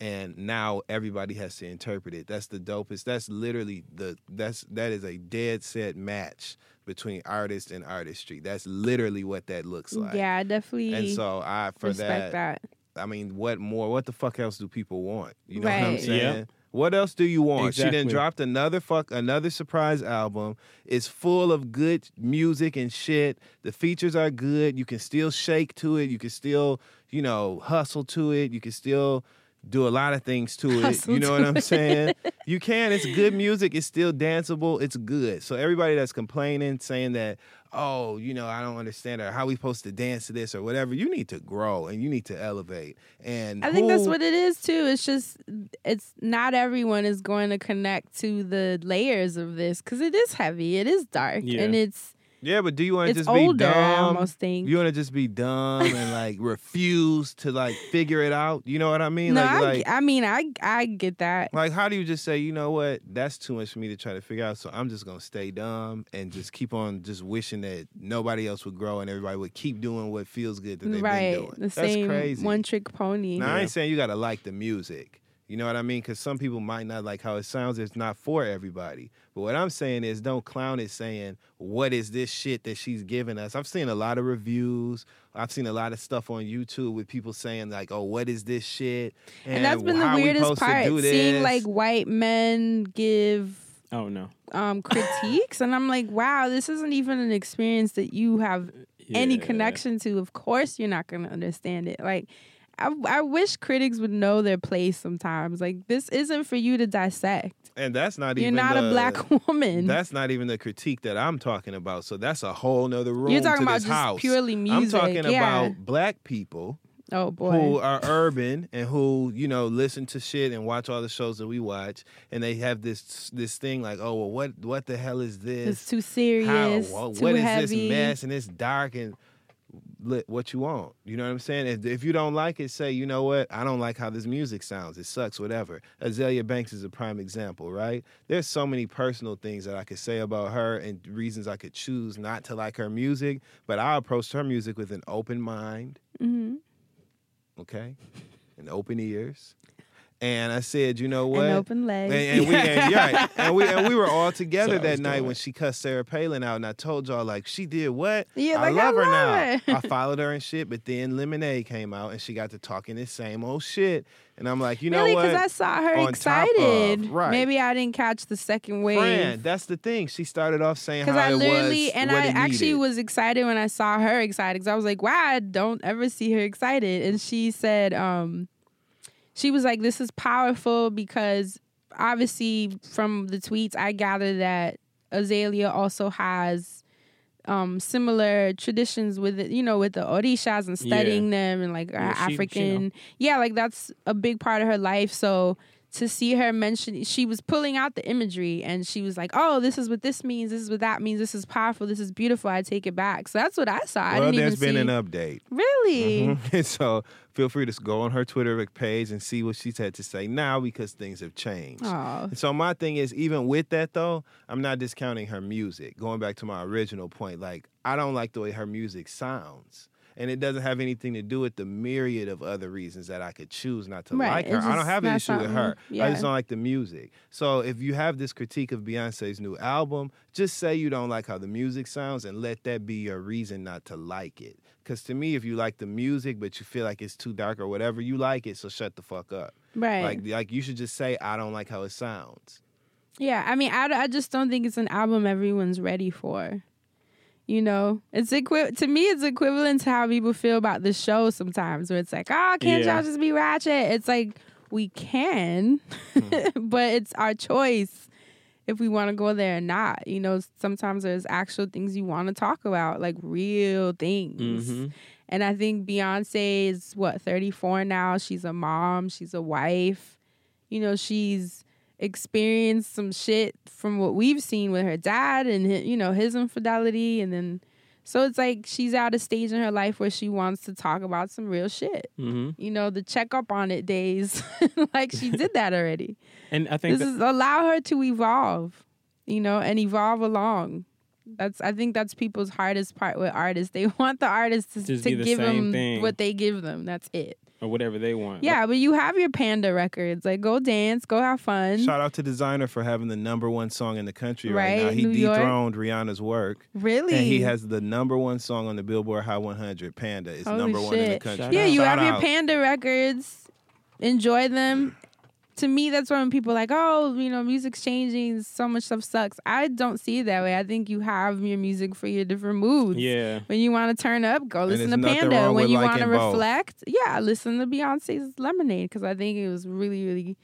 and now everybody has to interpret it. That's the dopest. That's literally the that's that is a dead set match between artist and artistry. That's literally what that looks like. yeah, I definitely And so I for respect that. I mean, what more? What the fuck else do people want? You know what I'm saying? Yeah. What else do you want? She then dropped another fuck another surprise album. It's full of good music and shit. The features are good. You can still shake to it. You can still, you know, hustle to it. You can still do a lot of things to it. Hustle you know what I'm it. saying? You can. It's good music. It's still danceable. It's good. So everybody that's complaining, saying that, oh, you know, I don't understand or how we supposed to dance to this or whatever, you need to grow and you need to elevate. And I think that's what it is too. It's just it's not everyone is going to connect to the layers of this because it is heavy, it is dark, Yeah. and it's Yeah, but do you want to just be older. I dumb? almost think. You want to just be dumb and like refuse to like figure it out? You know what I mean? no, like, I, like, I mean, I I get that. like, how do you just say, you know what? That's too much for me to try to figure out. So I'm just gonna stay dumb and just keep on just wishing that nobody else would grow and everybody would keep doing what feels good that they've right, been doing. the That's same crazy. one trick pony. Now I ain't saying you gotta like the music. You know what I mean? Because some people might not like how it sounds. It's not for everybody. But what I'm saying is, don't clown it saying, "What is this shit that she's giving us?" I've seen a lot of reviews. I've seen a lot of stuff on YouTube with people saying like, "Oh, what is this shit?" and that's been the how we weirdest part. do Seeing this? like white men give oh no um critiques, and I'm like, wow, this isn't even an experience that you have any connection to. Of course, you're not going to understand it. Like, I, I wish critics would know their place sometimes. Like, this isn't for you to dissect. and that's not You're even not the, a black woman. That's not even the critique that I'm talking about. So that's a whole nother room. You're talking about just house. purely music. I'm talking yeah. about black people oh boy. who are urban and who you know listen to shit and watch all the shows that we watch, and they have this this thing like, oh well, what what the hell is this? it's too serious. How, too what is heavy. this mess and it's dark and what you want. You know what I'm saying? If, if you don't like it, say, you know what? I don't like how this music sounds. It sucks, whatever. Azealia Banks is a prime example, right? There's so many personal things that I could say about her and reasons I could choose not to like her music, but I approached her music with an open mind, hmm okay? And open ears. And I said, you know what? And open legs. And, and we and, yeah, and we and we were all together what I that night doing. when she cussed Sarah Palin out, and I told y'all like she did what? Yeah, I like, I love her love now. her. I followed her and shit, but then Lemonade came out and she got to talking this same old shit, and I'm like, you know really? what? Because I saw her On top of- excited. right. Maybe I didn't catch the second wave. Fran, that's the thing. She started off saying how Because I it literally, was, and what I it actually needed. was excited when I saw her excited because I was like, wow, I don't ever see her excited. And she said, um, she was like, this is powerful because obviously from the tweets, I gather that Azealia also has um similar traditions with it, you know, with the Orishas and studying them and like Yeah, she- she. African. yeah, like that's a big part of her life. So to see her mention she was pulling out the imagery and she was like, Oh, this is what this means, this is what that means, this is powerful, this is beautiful, I take it back. So that's what I saw. I well, didn't there's even been see an update. Really? Mhm. so feel free to go on her Twitter page and see what she's had to say now because things have changed. And so my thing is, even with that though, I'm not discounting her music. Going back to my original point, like I don't like the way her music sounds. And it doesn't have anything to do with the myriad of other reasons that I could choose not to Right, like her. I don't have an issue with her. something- I just don't like the music. So if you have this critique of Beyonce's new album, just say you don't like how the music sounds and let that be your reason not to like it. Because to me, if you like the music but you feel like it's too dark or whatever, you like it, so shut the fuck up. Right. Like, like you should just say, I don't like how it sounds. Yeah, I mean, I, I just don't think it's an album everyone's ready for. You know, it's equi- to me, it's equivalent to how people feel about the show sometimes, where it's like, oh, can't Yeah. y'all just be ratchet? It's like we can, but it's our choice if we want to go there or not. You know, sometimes there's actual things you want to talk about, like real things. Mhm. And I think Beyonce is what 34 now. She's a mom. She's a wife. You know, she's experienced some shit from what we've seen with her dad and you know his infidelity, and then so it's like she's at a stage in her life where she wants to talk about some real shit. Mhm. You know, the check up on it days, like she did that already. And I think This that, is allow her to evolve, you know, and evolve along. That's I think that's people's hardest part with artists. They want the artists to, to the give them thing. what they give them. That's it. Or whatever they want. Yeah, but you have your Panda records. Like go dance, go have fun. Shout out to Desiigner for having the number one song in the country right, Right, now. He New York. dethroned Rihanna's work. really? And he has the number one song on the Billboard Hot 100. Panda is Holy number one in the country. Shout yeah, you Shout have your. Panda records. Enjoy them. To me, that's when people are like, oh, you know, music's changing. So much stuff sucks. I don't see it that way. I think you have your music for your different moods. Yeah. When you want to turn up, go listen to Panda. When you want to liking both. reflect, yeah, listen to Beyonce's Lemonade because I think it was really, really,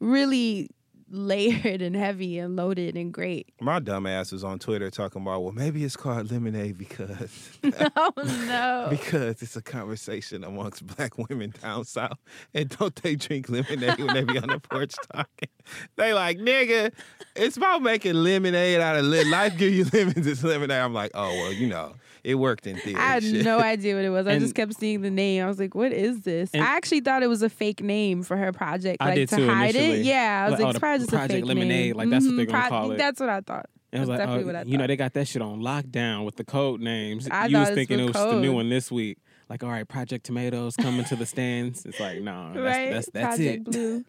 really layered and heavy and loaded and great. My dumb ass was on Twitter talking about, well, maybe it's called Lemonade because oh no! because it's a conversation amongst black women down south. And don't they drink lemonade when they be on the porch talking? They like, nigga, it's about making lemonade out of li- life give you lemons, it's lemonade. I'm like, oh well, you know, it worked in theory. I had Shit. no idea what it was. I And- just kept seeing the name. I was like, "What is this?" I actually thought it was a fake name for her project, I like to too hide initially. it. Yeah, I was Like, like, oh, it's probably just a fake Lemonade, name. like, that's what they're gonna call it. That's what I thought. And I was That's like, oh, what I you know, they got that shit on lockdown with the code names. I you was thinking it was the new one this week. Like, all right, Project Tomatoes coming to the stands. It's like, no, that's right? that's, that's project it. Blue.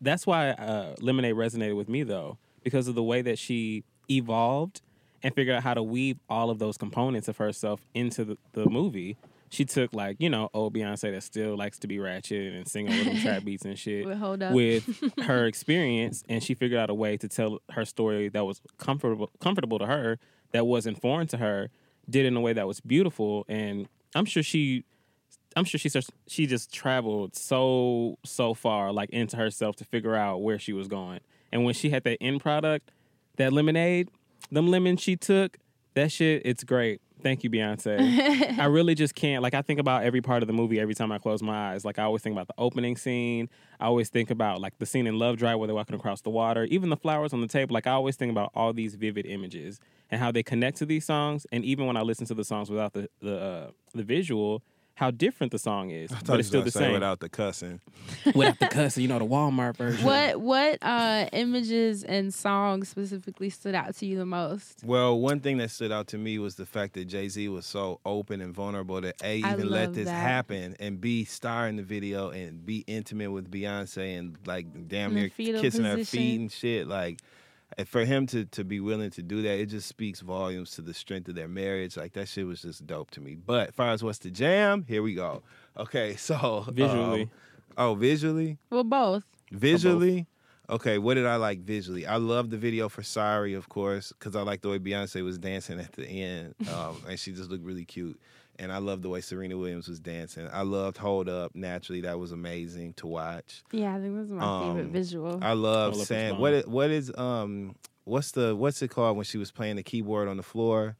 That's why uh, Lemonade resonated with me though, because of the way that she evolved and figure out how to weave all of those components of herself into the, the movie. She took like you know old Beyonce that still likes to be ratchet and sing them trap beats and shit Well, hold up. with her experience, and she figured out a way to tell her story that was comfortable comfortable to her, that wasn't foreign to her, did it in a way that was beautiful, and I'm sure she I'm sure she she just traveled so so far like into herself to figure out where she was going. And when she had that end product, that lemonade, them lemons she took, that shit, it's great. Thank you, Beyonce. I really just can't. Like, I think about every part of the movie every time I close my eyes. Like, I always think about the opening scene. I always think about like the scene in Love Drought where they're walking across the water. Even the flowers on the table. Like, I always think about all these vivid images and how they connect to these songs. And even when I listen to the songs without the the uh, the visual, how different the song is, I thought but you it's still the say same. without the cussing. without the cussing, you know, the Walmart version. What what uh images and songs specifically stood out to you the most? Well, one thing that stood out to me was the fact that Jay Z was so open and vulnerable to a even let this that. happen and b star in the video and be intimate with Beyonce and like damn near fetal kissing her feet and shit. Like and for him to to be willing to do that, it just speaks volumes to the strength of their marriage. Like that shit was just dope to me. But as far as what's the jam, here we go. Okay, so Visually. um, oh, visually. Well, both. Visually, okay, what did I like visually? I love the video for Sorry, of course, because I like the way Beyonce was dancing at the end, um, and she just looked really cute. And I love the way Serena Williams was dancing. I loved Hold Up. Naturally, that was amazing to watch. Yeah, I think that's my favorite Um, visual. I love Hold Sam. What is, what is um what's the what's it called when she was playing the keyboard on the floor?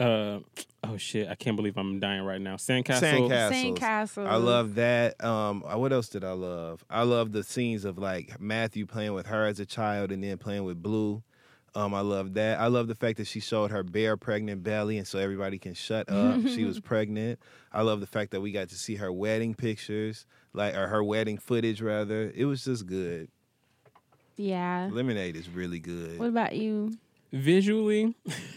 Uh, oh shit! I can't believe I'm dying right now. Sandcastle. Sandcastles. Sandcastles. I love that. Um, uh, what else did I love? I love the scenes of like Mathew playing with her as a child and then playing with Blue. Um, I love that. I love the fact that she showed her bare pregnant belly, and so everybody can shut up. she was pregnant. I love the fact that we got to see her wedding pictures, like or her wedding footage rather. It was just good. Yeah. Lemonade is really good. What about you? visually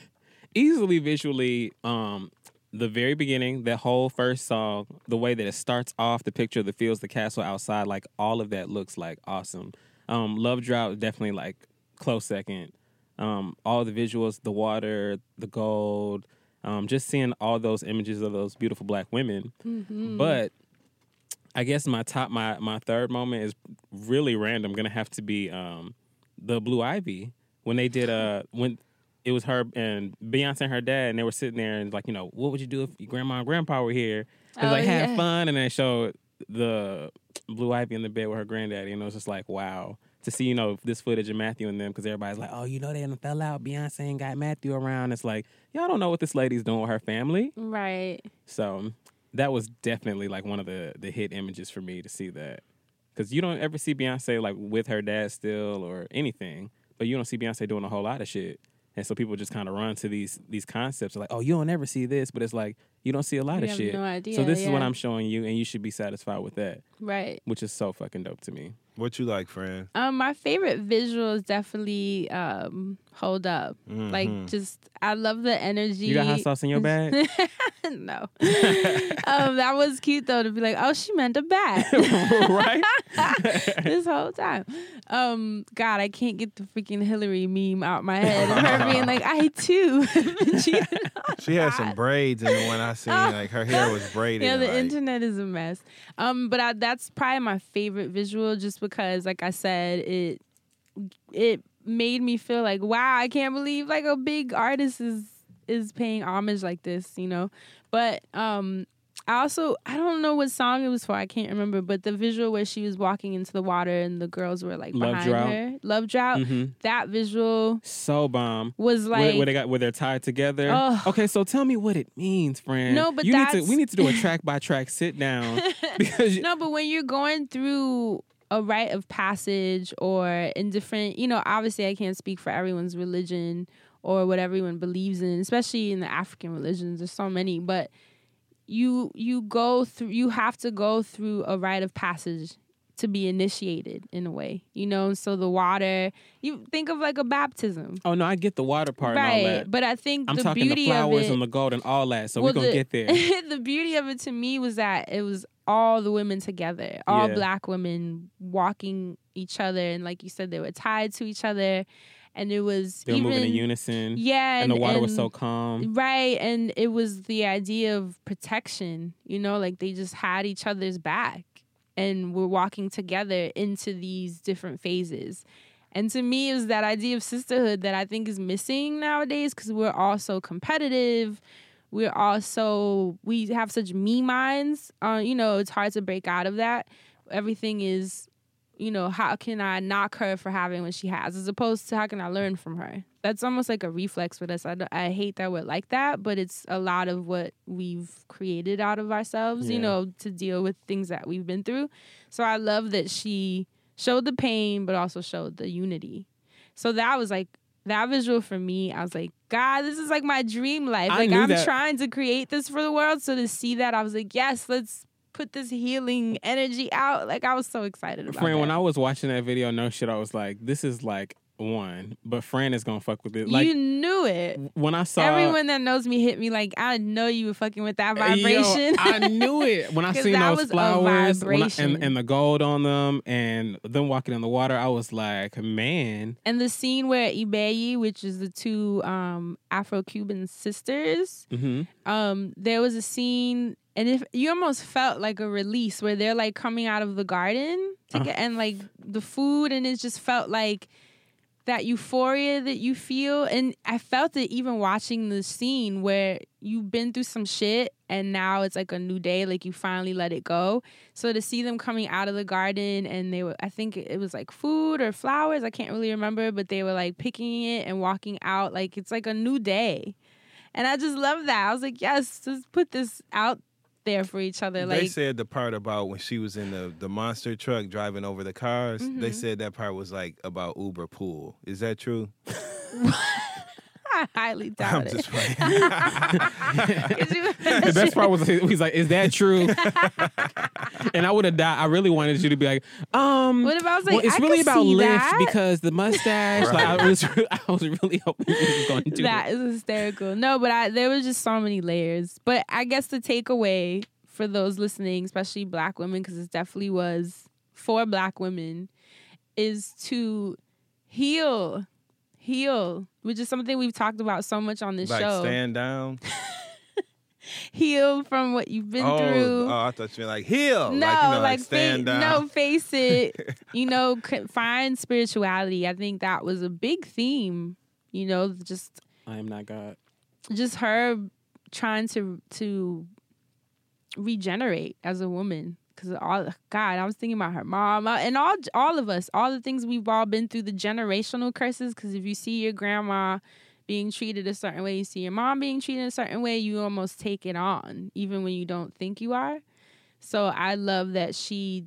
easily visually um the very beginning that whole first song the way that it starts off the picture of the fields the castle outside like all of that looks like awesome um love drought definitely like close second um all the visuals the water the gold um just seeing all those images of those beautiful black women but I guess my top my my third moment is really random. Gonna have to be um the Blue Ivy when they did uh when it was her and Beyonce and her dad and they were sitting there and like you know what would you do if your grandma and grandpa were here? They Oh, like have yeah. fun and they showed the Blue Ivy in the bed with her granddaddy and it was just like wow to see you know this footage of Mathew and them because everybody's like oh you know they done fell out Beyonce ain't got Mathew around it's like y'all don't know what this lady's doing with her family Right. so that was definitely like one of the the hit images for me to see that. Cause you don't ever see Beyonce like with her dad still or anything, but you don't see Beyonce doing a whole lot of shit. And so people just kind of run to these these concepts like, oh, you don't ever see this, but it's like you don't see a lot You of have shit. no idea, so this is what. I'm showing you, and you should be satisfied with that, Right. which is so fucking dope to me. What you like, friend? Um, my favorite visual is definitely um hold up. Like just I love the energy. You got hot sauce in your bag? no. um, that was cute though to be like, oh, she meant a bat right? this whole time. Um, God, I can't get the freaking Hillary meme out of my head. And her being like, I too. cheated on She had some braids in the one I seen. Like her hair was braided. Yeah, the like, internet is a mess. Um, but I, that's probably my favorite visual, just because, like I said, it it made me feel like, wow, I can't believe like a big artist is is paying homage like this, you know. But um, I also I don't know what song it was for. I can't remember. But the visual where she was walking into the water and the girls were like Love behind Drought. her, love drought. hmm That visual So bomb. was like where they got where they're tied together. Okay, so tell me what it means, friend. No, but you need to we need to do a track by track sit down because you, no, but when you're going through a rite of passage or in different, you know, obviously I can't speak for everyone's religion or what everyone believes in, especially in the African religions. There's so many, but you you go through you have to go through a rite of passage to be initiated in a way, you know. And So the water, you think of like a baptism, oh no, I get the water part and all right? that. But I think I'm the talking the beauty of flowers it, and the gold and all that. So well, we're gonna the- get there. the beauty of it to me was that it was all the women together, all Yeah. black women walking each other, and like you said, they were tied to each other, and it was They were even moving in unison. yeah, and the water was so calm. right, and it was the idea of protection. You know, like they just had each other's back, and were walking together into these different phases. And to me, it was that idea of sisterhood that I think is missing nowadays because we're all so competitive. We're also we have such me minds. Uh, you know, it's hard to break out of that. Everything is you know, how can I knock her for having what she has, as opposed to how can I learn from her? That's almost like a reflex with us. I, I hate that we're like that, but it's a lot of what we've created out of ourselves, you know, to deal with things that we've been through. So I love that she showed the pain, but also showed the unity. So that was like that visual for me. I was like, God, this is like my dream life. I like I'm that- trying to create this for the world. So to see that, I was like, yes, let's put this healing energy out. Like I was so excited about that. when I was watching that video, no shit, I was like, this is like one, but Fran is gonna fuck with it. Like you knew it. when I saw Everyone that knows me hit me like, I know you were fucking with that Yo, vibration. I knew it when I seen those flowers I- and, and the gold on them and them walking in the water. I was like, man, and the scene where Ibeyi, which is the two um, Afro-Cuban sisters, hmm um, there was a scene, and if you almost felt like a release where they're like coming out of the garden to Uh-huh. get, and like the food, and it just felt like that euphoria that you feel. And I felt it even watching the scene where you've been through some shit and now it's like a new day, like you finally let it go. So to see them coming out of the garden and they were, I think it was like food or flowers, I can't really remember, but they were like picking it and walking out. Like it's like a new day. And I just love that. I was like, yes, just put this out there for each other. Like they said the part about when she was in the, the monster truck driving over the cars. Mm-hmm. They said that part was like about Uber pool. Is that true? I highly I'm doubt it. just playing. 'Cause the best part was he's like, "Is that true?" and I would have died. I really wanted you to be like, "Um, What if I was well, like, it's I really could about lift that. because the mustache." Like I was, I was really hoping you was going to do that that. is hysterical. No, but I there was just so many layers. But I guess the takeaway for those listening, especially black women, because it definitely was for black women, is to heal. Heal, which is something we've talked about so much on this like show. stand down. Heal from what you've been oh, through. oh, I thought you were like heal. no, like, you know, like, fa- stand down. no, face it. you know, c- find spirituality. I think that was a big theme. You know, just I am not God. just her trying to to regenerate as a woman because all god i was thinking about her mom uh, and all all of us all the things we've all been through the generational curses because if you see your grandma being treated a certain way you see your mom being treated a certain way you almost take it on even when you don't think you are so i love that she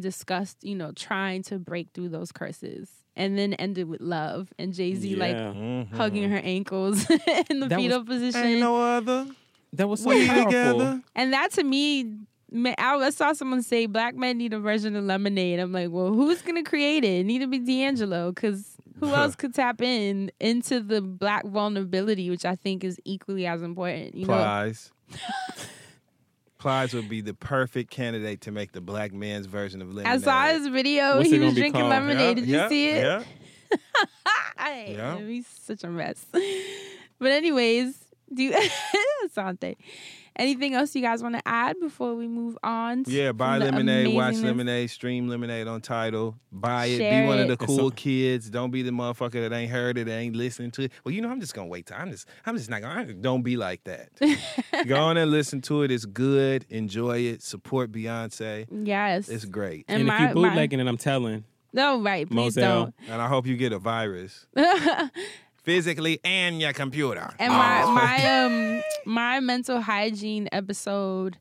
discussed you know trying to break through those curses and then ended with love and jay-z like Yeah. Mhm. hugging her ankles in the That was- fetal position Ain't no other. that was so We powerful. together. and that to me, ma- I I saw someone say black men need a version of lemonade. I'm like, well, who's gonna create it? It need to be D'Angelo, because who else could tap in into the black vulnerability, which I think is equally as important. You know, Plies. Plies would be the perfect candidate to make the black man's version of lemonade. I saw his video. What's he was drinking called? lemonade. Did you yeah, see it? Yeah. I hate Yeah. him. He's such a mess. But anyways, do you Assante. Anything else you guys want to add before we move on? Yeah, buy lemonade, watch lemonade, stream lemonade on Tidal. Buy it. be one of the it. cool It's kids. Don't be the motherfucker that ain't heard it, ain't listening to it. Well, you know, I'm just gonna wait. Till, I'm just, I'm just not gonna. Don't be like that. Go on and listen to it. It's good. Enjoy it. Support Beyonce. Yes. It's great. And And, my- if you my- bootlegging it, I'm telling. no, right. Please Moselle. Don't. And I hope you get a virus, don't. physically and your computer. And my my um my mental hygiene episode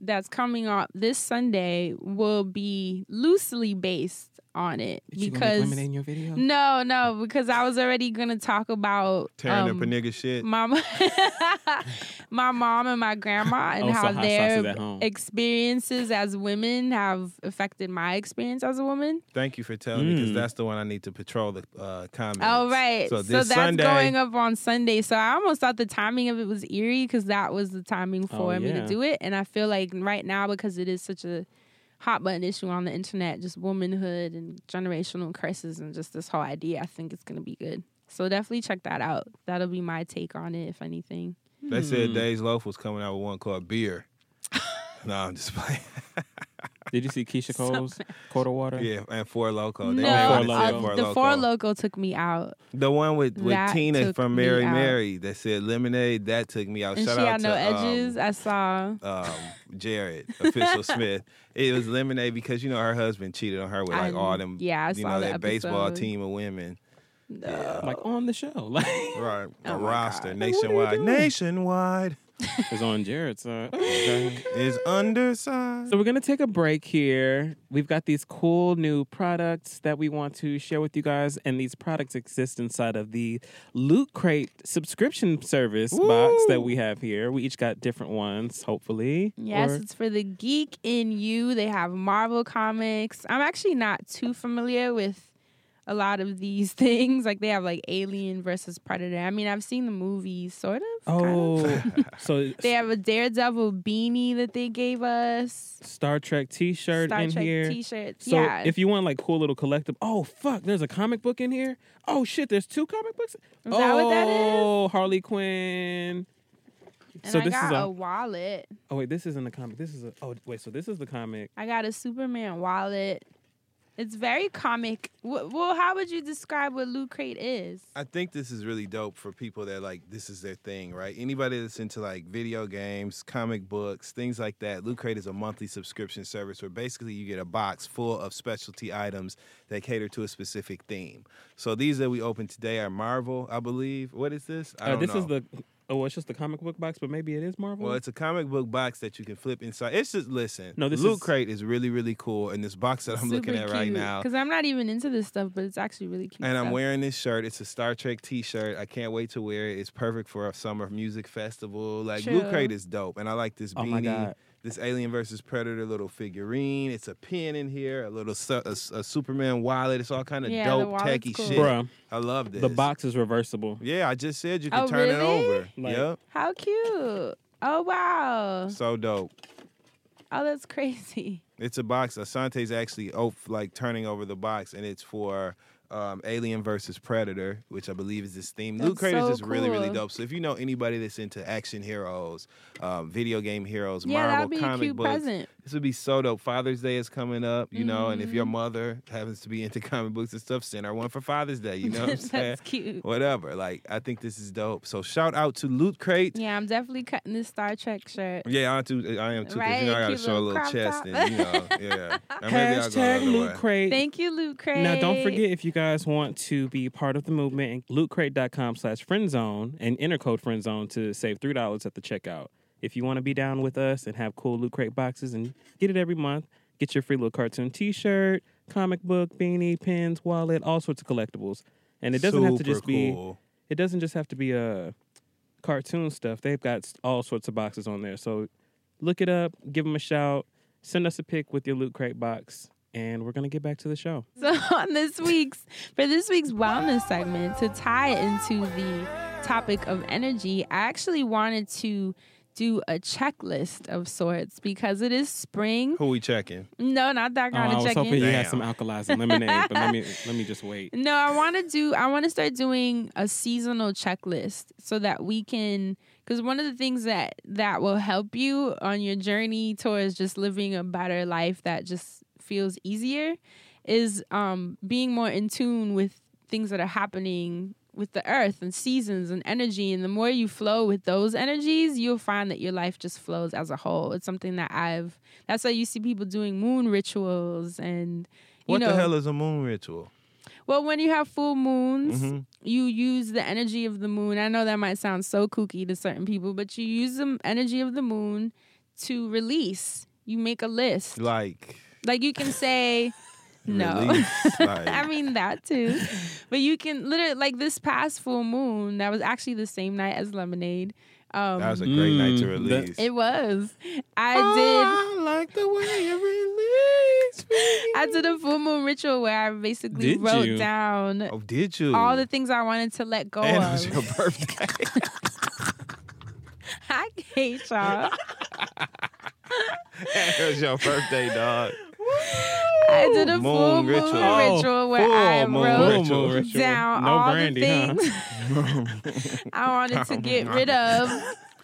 that's coming up this Sunday will be loosely based on it Did you make because lemonade in your video? no no because I was already gonna talk about Tearing um, up a nigga shit. my my mom and my grandma and Oh, how hot sauce their is at home. experiences as women have affected my experience as a woman. Thank you for telling me because Mm. that's the one I need to patrol the uh, comments. Oh right, So so, that's Sunday, going up on Sunday. So I almost thought the timing of it was eerie because that was the timing Oh, for me yeah. to do it. And I feel like right now because it is such a hot button issue on the internet, just womanhood and generational curses and just this whole idea. I think it's gonna be good. So definitely check that out. That'll be my take on it, if anything. They said Hmm. DeJ Loaf was coming out with one called Beer. no, I'm just playing. Did you see Keyshia Cole's Quarter Water? Yeah, and Four Loko. They no, made Four one that said Loko. uh, Four the Loko. Four Loko took me out, The one with, with That Tina from Mary out. Mary that said lemonade. That took me out. and Shout she out had to no um, edges. I saw. um, Jared, official Smith. It was lemonade because you know her husband cheated on her with like I- all them, yeah, I you saw know the that baseball team of women. Yeah, Like on the show. Like right, a Oh my roster God. nationwide. Nationwide it's on Jared's side. is undersized. So we're gonna take a break here. We've got these cool new products that we want to share with you guys, and these products exist inside of the Loot Crate subscription service box that we have here. We each got different ones, hopefully. Yes, Or- it's for the geek in you. They have Marvel comics. I'm actually not too familiar with a lot of these things. Like they have like Alien versus Predator. I mean, I've seen the movies, sort of. kind of. oh, so They have a Daredevil beanie that they gave us. Star Trek T-shirt Star in Trek here. T-shirts. So yeah. if you want like cool little collectible, oh fuck, there's a comic book in here. Oh shit, there's two comic books. Is oh, that what that is? Oh, Harley Quinn. and so I this got is a, a. wallet. Oh wait, this isn't a comic. This is a. Oh wait, so this is the comic. I got a Superman wallet. It's very comic. Well, how would you describe what Loot Crate is? I think this is really dope for people that like this is their thing, right? Anybody that's into like video games, comic books, things like that. Loot Crate is a monthly subscription service where basically you get a box full of specialty items that cater to a specific theme. So these that we opened today are Marvel, I believe. What is this? I Uh, don't this know. is the. Oh, well, it's just the comic book box, but maybe it is Marvel. Well, it's a comic book box that you can flip inside. It's just listen. No, this Loot is- Crate is really really cool, and this box that I'm looking at right now. Because I'm not even into this stuff, but it's actually really cute. And I'm wearing this shirt. It's a Star Trek T-shirt. I can't wait to wear it. It's perfect for a summer music festival. Like Loot Crate is dope, and I like this Oh beanie. my God. This Alien versus Predator little figurine. It's a pin in here. A little su- a, a Superman wallet. It's all kind of Yeah, the dope, wallet's techie cool. shit. Bruh, I love this. the box is reversible. Yeah, I just said you can Oh, turn it really? over. Like- yep. How cute! Oh wow! So dope. Oh, that's crazy. It's a box. Assante's actually oh, like turning over the box, and it's for um, Alien versus Predator, which I believe is this theme. Loot That's Crate is so just really, really dope. So if you know anybody that's into action heroes, um, video game heroes, Yeah, Marvel that'd be a comic cute books, present. This would be so dope. Father's Day is coming up, you know, and if Mm-hmm. your mother happens to be into comic books and stuff, send her one for Father's Day. You know what I'm saying? that's cute. Whatever. Like I think this is dope. So shout out to Loot Crate. Yeah, I'm definitely cutting this Star Trek shirt. Yeah, I, too, I am too. 'cause Right, you know I gotta show a little little crop chest, top. and you know, yeah. Or maybe I'll go the Hashtag other Loot. Crate. Thank you, Loot Crate. Now, don't forget if you guys want to be part of the movement, and lootcrate.com slash friendzone and enter code friendzone to save $3 at the checkout. If you want to be down with us and have cool Loot Crate boxes and get it every month, get your free little cartoon t shirt, comic book, beanie, pins, wallet, all sorts of collectibles. And it doesn't have to Super just be, cool. it doesn't just have to be a cartoon stuff. They've got all sorts of boxes on there. So look it up, give them a shout, send us a pic with your Loot Crate box, and we're going to get back to the show. So on this week's for this week's wellness segment to tie it into the topic of energy, I actually wanted to do a checklist of sorts because it is spring. Who we checking? No, not that Oh, kind I was check hoping you had some alkalizing lemonade, but let me let me just wait. No, I want to do. I want to start doing a seasonal checklist so that we can. Because one of the things that that will help you on your journey towards just living a better life that just feels easier is um, being more in tune with things that are happening with the earth and seasons and energy. And the more you flow with those energies, you'll find that your life just flows as a whole. It's something that I've. That's why you see people doing moon rituals and. You What know, the hell is a moon ritual? well, when you have full moons, Mhm. you use the energy of the moon. I know that might sound so kooky to certain people, but you use the energy of the moon to release. You make a list. Like Like you can say, no. release, like- I mean that too. But you can literally like this past full moon, that was actually the same night as Lemonade. Um that was a great night to Mm, that- release. it was. I Oh, did I like the way you release me. I did a full moon ritual where I basically Did wrote you? down Oh, did you? all the things I wanted to let go and it was your birthday. I hate y'all. it was your birthday, dog. I did a Moon full moon ritual. ritual, Oh, where I full wrote ritual. ritual. down No all brandy, the huh? things I wanted to get rid of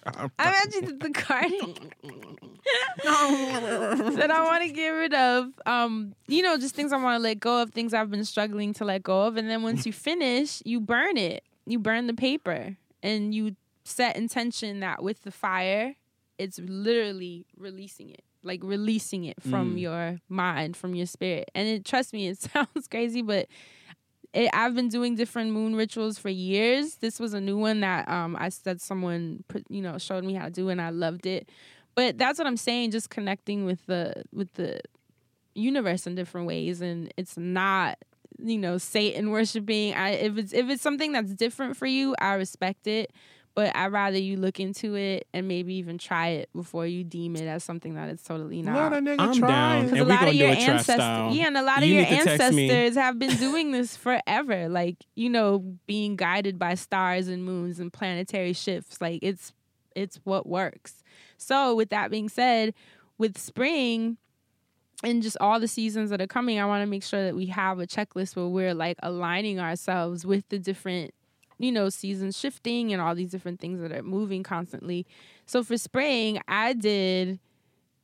I'm I imagine the card that I want to get rid of. Um, you know, just things I want to let go of, things I've been struggling to let go of, and then once you finish, you burn it. You burn the paper, and you set intention that with the fire, it's literally releasing it, like releasing it from Mm. your mind, from your spirit. And it, trust me, it sounds crazy, but it, I've been doing different moon rituals for years. This was a new one that um, I said someone put- you know showed me how to do, and I loved it. But that's what I'm saying, just connecting with the with the universe in different ways, and it's not you know Satan worshiping. I if it's if it's something that's different for you, I respect it. But I'd rather you look into it and maybe even try it before you deem it as something that it's totally not. Let a nigga I'm try down. Because And a lot of your ancestors, yeah, and a lot of your need to text me. ancestors have been doing this forever. Like you know, being guided by stars and moons and planetary shifts. Like it's it's what works. So with that being said, with spring and just all the seasons that are coming, I want to make sure that we have a checklist where we're like aligning ourselves with the different you know, seasons shifting and all these different things that are moving constantly. So for spring, I did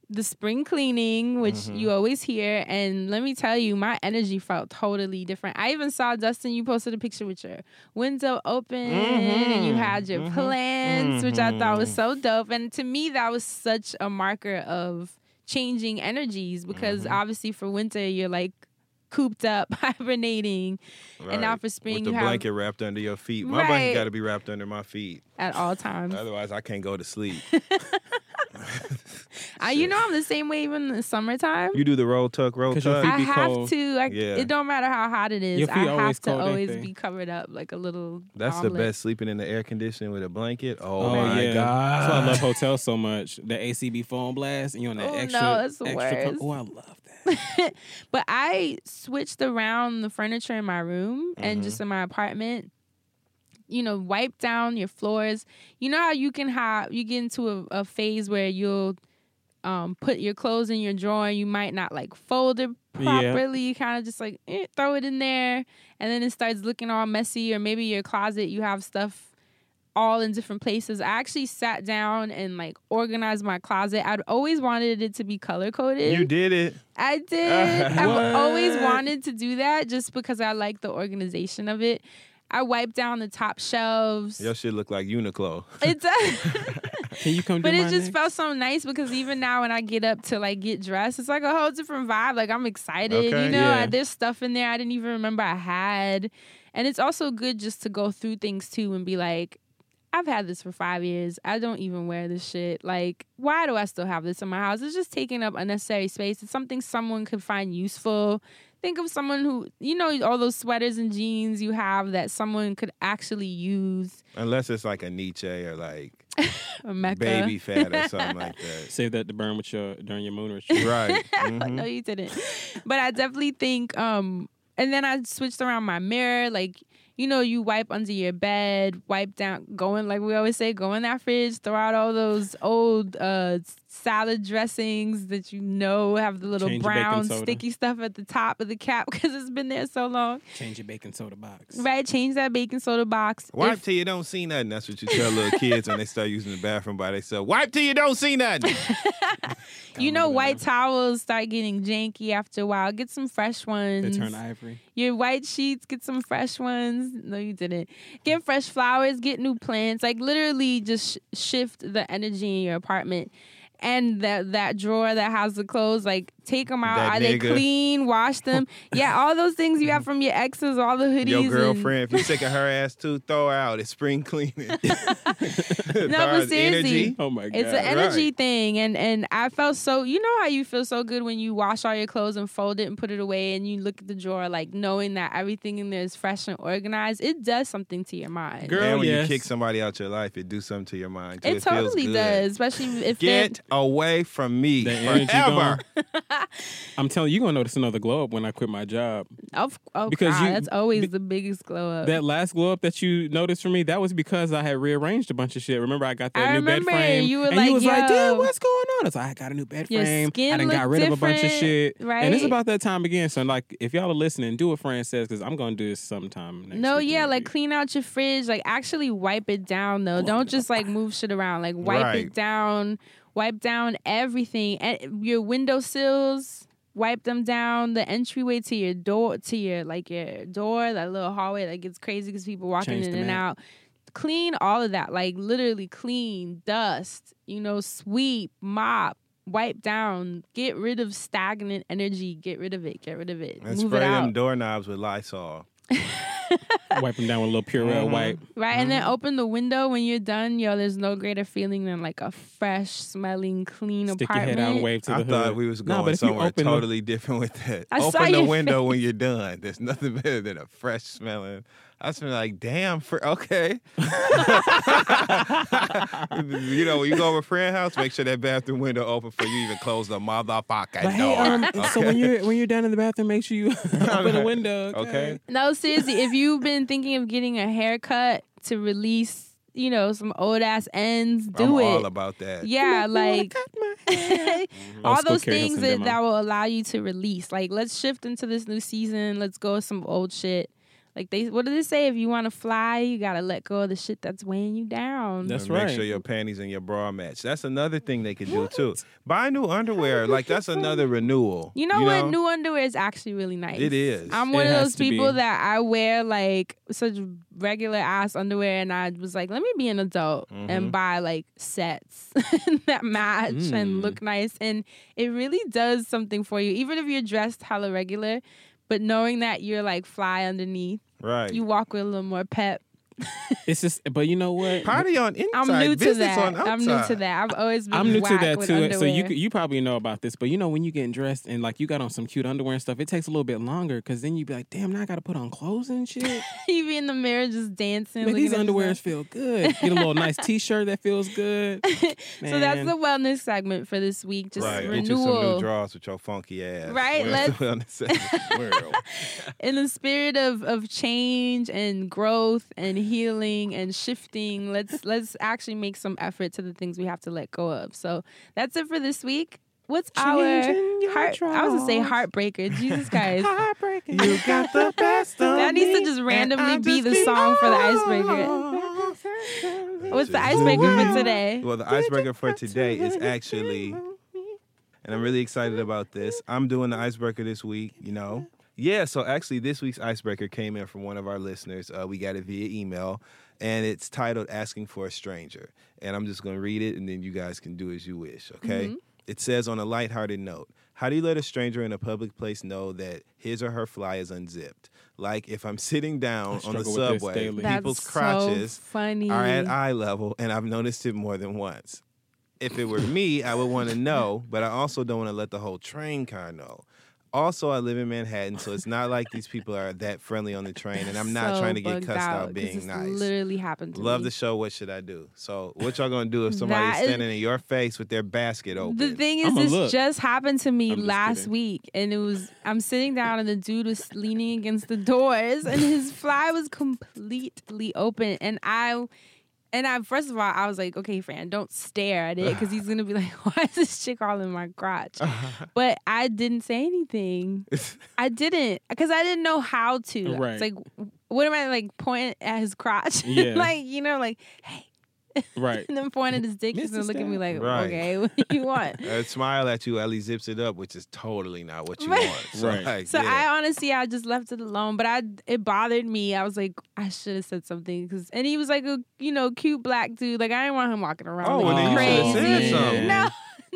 the spring cleaning, which Mm-hmm. you always hear. And let me tell you, my energy felt totally different. I even saw Dustin, you posted a picture with your window open and you mm-hmm. had your mm-hmm. plants, which I thought was mm-hmm. so dope. And to me, that was such a marker of changing energies because obviously for winter, you're like cooped up, hibernating. And now for spring, with the you have blanket wrapped under your feet. My Right. blanket got to be wrapped under my feet, at all times. otherwise I can't go to sleep. I, you know, I'm the same way even in the summertime. you do the roll tuck, roll 'Cause your tuck. feet I have cold. to. I, Yeah. It don't matter how hot it is. Your I feet have always to cold, always they? be covered up like a little. That's the omelet. best sleeping in the air conditioning with a blanket. Oh, Oh, my yeah. god! That's why I love hotels so much. The ACB phone blast and you on that Oh, no, extra. that's the extra com- oh, I love that. But I switched around the furniture in my room and just in my apartment. You know, wipe down your floors. You know how you can have you get into a, a phase where you'll um, put your clothes in your drawer and you might not like fold it Yeah. properly. You kind of just like eh, throw it in there, and then it starts looking all messy. Or maybe your closet you have stuff all in different places. I actually sat down and like organized my closet. I'd always wanted it to be color coded. You did it. I did. I've always wanted to do that just because I like the organization of it. I wiped down the top shelves. Your shit look like Uniqlo. It does. Can you come but do it just next? felt so nice because even now when I get up to like get dressed, it's like a whole different vibe. Like I'm excited. Okay, you know, yeah. I, there's stuff in there I didn't even remember I had. And it's also good just to go through things too and be like, I've had this for five years. I don't even wear this shit. Like, why do I still have this in my house? It's just taking up unnecessary space. It's something someone could find useful. Think of someone who, you know, all those sweaters and jeans you have that someone could actually use. Unless it's like a Nietzsche or like Or Mecca. baby fat or something like that. Save that to burn with your during your moon ritual. Right. Mhm. no, you didn't. But I definitely think um and then I switched around my mirror, like you know, you wipe under your bed, wipe down, go in like we always say, go in that fridge, throw out all those old uh salad dressings that you know have the little Change brown sticky stuff at the top of the cap because it's been there so long. Change your baking soda box. Right? Change that baking soda box. Wipe If- till you don't see nothing. That's what you tell little kids when they start using the bathroom by themselves. Wipe till you don't see nothing. you know, white towels start getting janky after a while. Get some fresh ones. They turn ivory. Your white sheets, get some fresh ones. No, you didn't. Get fresh flowers, get new plants. Like literally just sh- shift the energy in your apartment. And that that drawer that has the clothes, like take them out. That Are they clean? Wash them. yeah, all those things you have from your exes, all the hoodies. Your and- girlfriend, if you're sick of her ass too, throw her out. It's spring cleaning. No, but as seriously, energy, Oh my god. It's an energy Right. thing, and and I felt so. You know how you feel so good when you wash all your clothes and fold it and put it away, and you look at the drawer like knowing that everything in there is fresh and organized. It does something to your mind. Girl, and when yes. you kick somebody out your life, it do something to your mind too. it, It, feels totally good. does, especially if Get away from me The forever. I'm telling you, you're gonna notice another glow up when I quit my job. Of, oh, Because God, you- that's always be- the biggest glow up. That last glow up that you noticed for me, that was because I had rearranged a bunch of shit. Remember, I got that I new bed frame. you were and like, you was like, dude, what's going on? I was like, I got a new bed Your frame. skin I done got rid of a bunch of different, shit. And it's about that time again. So, like, if y'all are listening, do what Fran says because I'm gonna do this sometime next no, week, yeah, maybe. like clean out your fridge. Like actually wipe it down though. Don't just like move shit around. Like wipe Right. it down. Wipe down everything and your windowsills. Wipe them down. The entryway to your door, to your like your door, that little hallway that gets crazy because people walking Change in and out. Clean all of that. Like literally clean, dust. You know, sweep, mop. Wipe down, get rid of stagnant energy, get rid of it, get rid of it, And move spray it out. them doorknobs with Lysol. wipe them down with a little Purell Mhm. wipe. Right, and Mm-hmm. then open the window when you're done. Yo, there's no greater feeling than like a fresh smelling, clean Stick your apartment. head out and wave to I the thought we was going but if you somewhere open the- totally different with that. I saw Open the your window when you're done. There's nothing better than a fresh smelling. I was like, damn, for okay. you know, when you go over a friend house, make sure that bathroom window open before you even close the motherfucking But door. hey, um, so when you're when you're down in the bathroom, make sure you open the window. Okay. Okay. No, seriously, if you've been thinking of getting a haircut to release, you know, some old ass ends, do I'm it. all about that. yeah, like all Old school those things that, that will allow you to release. Like, let's shift into this new season. Let's go with some old shit. Like they, what do they say? If you want to fly, you gotta let go of the shit that's weighing you down. That's And right. Make sure your panties and your bra match. That's another thing they could do too. Buy new underwear. Like that's another renewal. You know what? New underwear is actually really nice. It is. I'm It one of has those to be. people that I wear like such regular ass underwear, and I was like, let me be an adult Mm-hmm. and buy like sets that match Mm. and look nice. And it really does something for you, even if you're dressed hella regular. But knowing that you're like fly underneath, Right. you walk with a little more pep. It's just, but you know what? Party on inside. I'm new to that. I'm new to that. I've always been I'm new to that too. Underwear. So you you probably know about this, but you know when you getting dressed and like you got on some cute underwear and stuff, it takes a little bit longer because then you be like, damn, now I got to put on clothes and shit. you be in the mirror just dancing. Man, these at underwears feel good. Get a little nice T-shirt that feels good. So that's the wellness segment for this week. Just Right. Get you some renewal. new drawers with your funky ass. Right, Where's let's- wellness segment? in the spirit of of change and growth and healing and shifting. Let's let's actually make some effort to the things we have to let go of. So that's it for this week. What's our Changing your heart i was gonna say heartbreaker. Jesus christ. You got the best of that needs to just randomly be just the keep song for the icebreaker. What's the icebreaker for today? Well, the icebreaker for today is actually, and I'm really excited about this. I'm doing the icebreaker this week, you know. Yeah, so actually, this week's icebreaker came in from one of our listeners. Uh, we got it via email, and it's titled Asking for a Stranger. And I'm just going to read it, and then you guys can do as you wish, okay? It says on a lighthearted note How do you let a stranger in a public place know that his or her fly is unzipped? Like if I'm sitting down on the struggle with this subway, people's That's crotches so funny are at eye level, and I've noticed it more than once. If it were me, I would want to know, but I also don't want to let the whole train car know. Also, I live in Manhattan, so it's not like these people are that friendly on the train, and I'm not So trying to get bugged cussed out being this nice. literally happened to Love me. the show. What should I do? So, what y'all gonna do if somebody's That is- standing in your face with their basket open? The thing is, this look. just happened to me I'm last kidding. week, and it was I'm sitting down, and the dude was leaning against the doors, and his fly was completely open, and I. And I first of all, I was like, okay, Fran, don't stare at it because he's gonna be like, why is this chick all in my crotch? but I didn't say anything. I didn't because I didn't know how to. Right. It's like, what am I like point at his crotch? Yeah. like you know, like hey, Right. and then point at his dick. He's Mr. gonna look at me like, Right. okay, what do you want? Uh, smile at you, Ellie zips it up, which is totally not what you Right. want. So, Right. like, So yeah. I honestly, I just left it alone. But I, it bothered me. I was like, I should have said something because, and he was like a, you know, cute black dude. Like I didn't want him walking around. Oh, looking well, then you crazy. should've said something. No,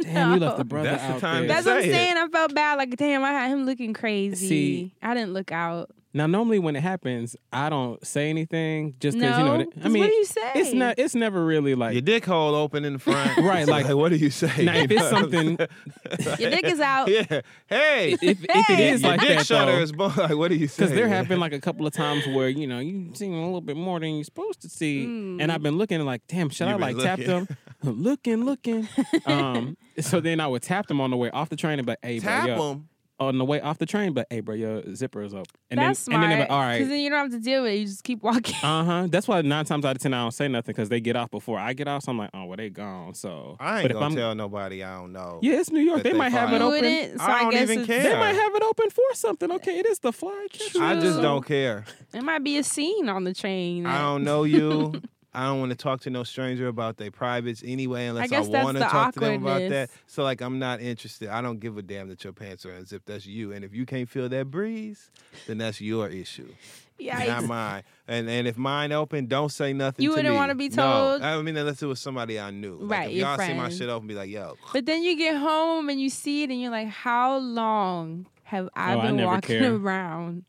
Damn, you left the brother That's the out time to there. That's what I'm Say it. saying. I felt bad. Like, damn, I had him looking crazy. See- I didn't look out. Now, normally when it happens, I don't say anything just because you know. No? it- I 'Cause mean, what do you say? It's not. It's never really like. Your dick hole open in the front. Right, So, like- what do you say? now, if it's something, Your dick is out. yeah. Hey. if, if it is your like dick that, shutter though, is bo- like, what do you say? Because there man? have been like a couple of times where you know you seen a little bit more than you're supposed to see, Mm. and I've been looking like, damn, should I You've like been tap them? looking, looking. um, so then I would tap them on the way off the train and be hey, tap them. On the way off the train, but hey, bro, your zipper is open. And That's then, smart. and then they're like, all Because then you don't have to deal with it. You just keep walking. Uh huh. That's why nine times out of ten I don't say nothing because they get off before I get off. So I'm like, oh, well, they gone. So I ain't but if gonna I'm, tell nobody I don't know. yeah, it's New York. They they might have it open. wouldn't. So I I, don't guess even care. They might have it open for something. Okay, it is the fly. catch I just don't care. It might be a scene on the train. I don't know you. I don't want to talk to no stranger about their privates anyway, unless I, guess that's want to the talk to them about that. So like, I'm not interested. I don't give a damn that your pants are unzipped. That's you. And if you can't feel that breeze, then that's your issue, Yikes. not mine. And and if mine open, don't say nothing. You to wouldn't me. wanna be told. No. told? I mean, unless it was somebody I knew. Like, Right, If your y'all see my shit open, and be like, yo. But then you get home and you see it and you're like, how long have I Oh, been never walking care. around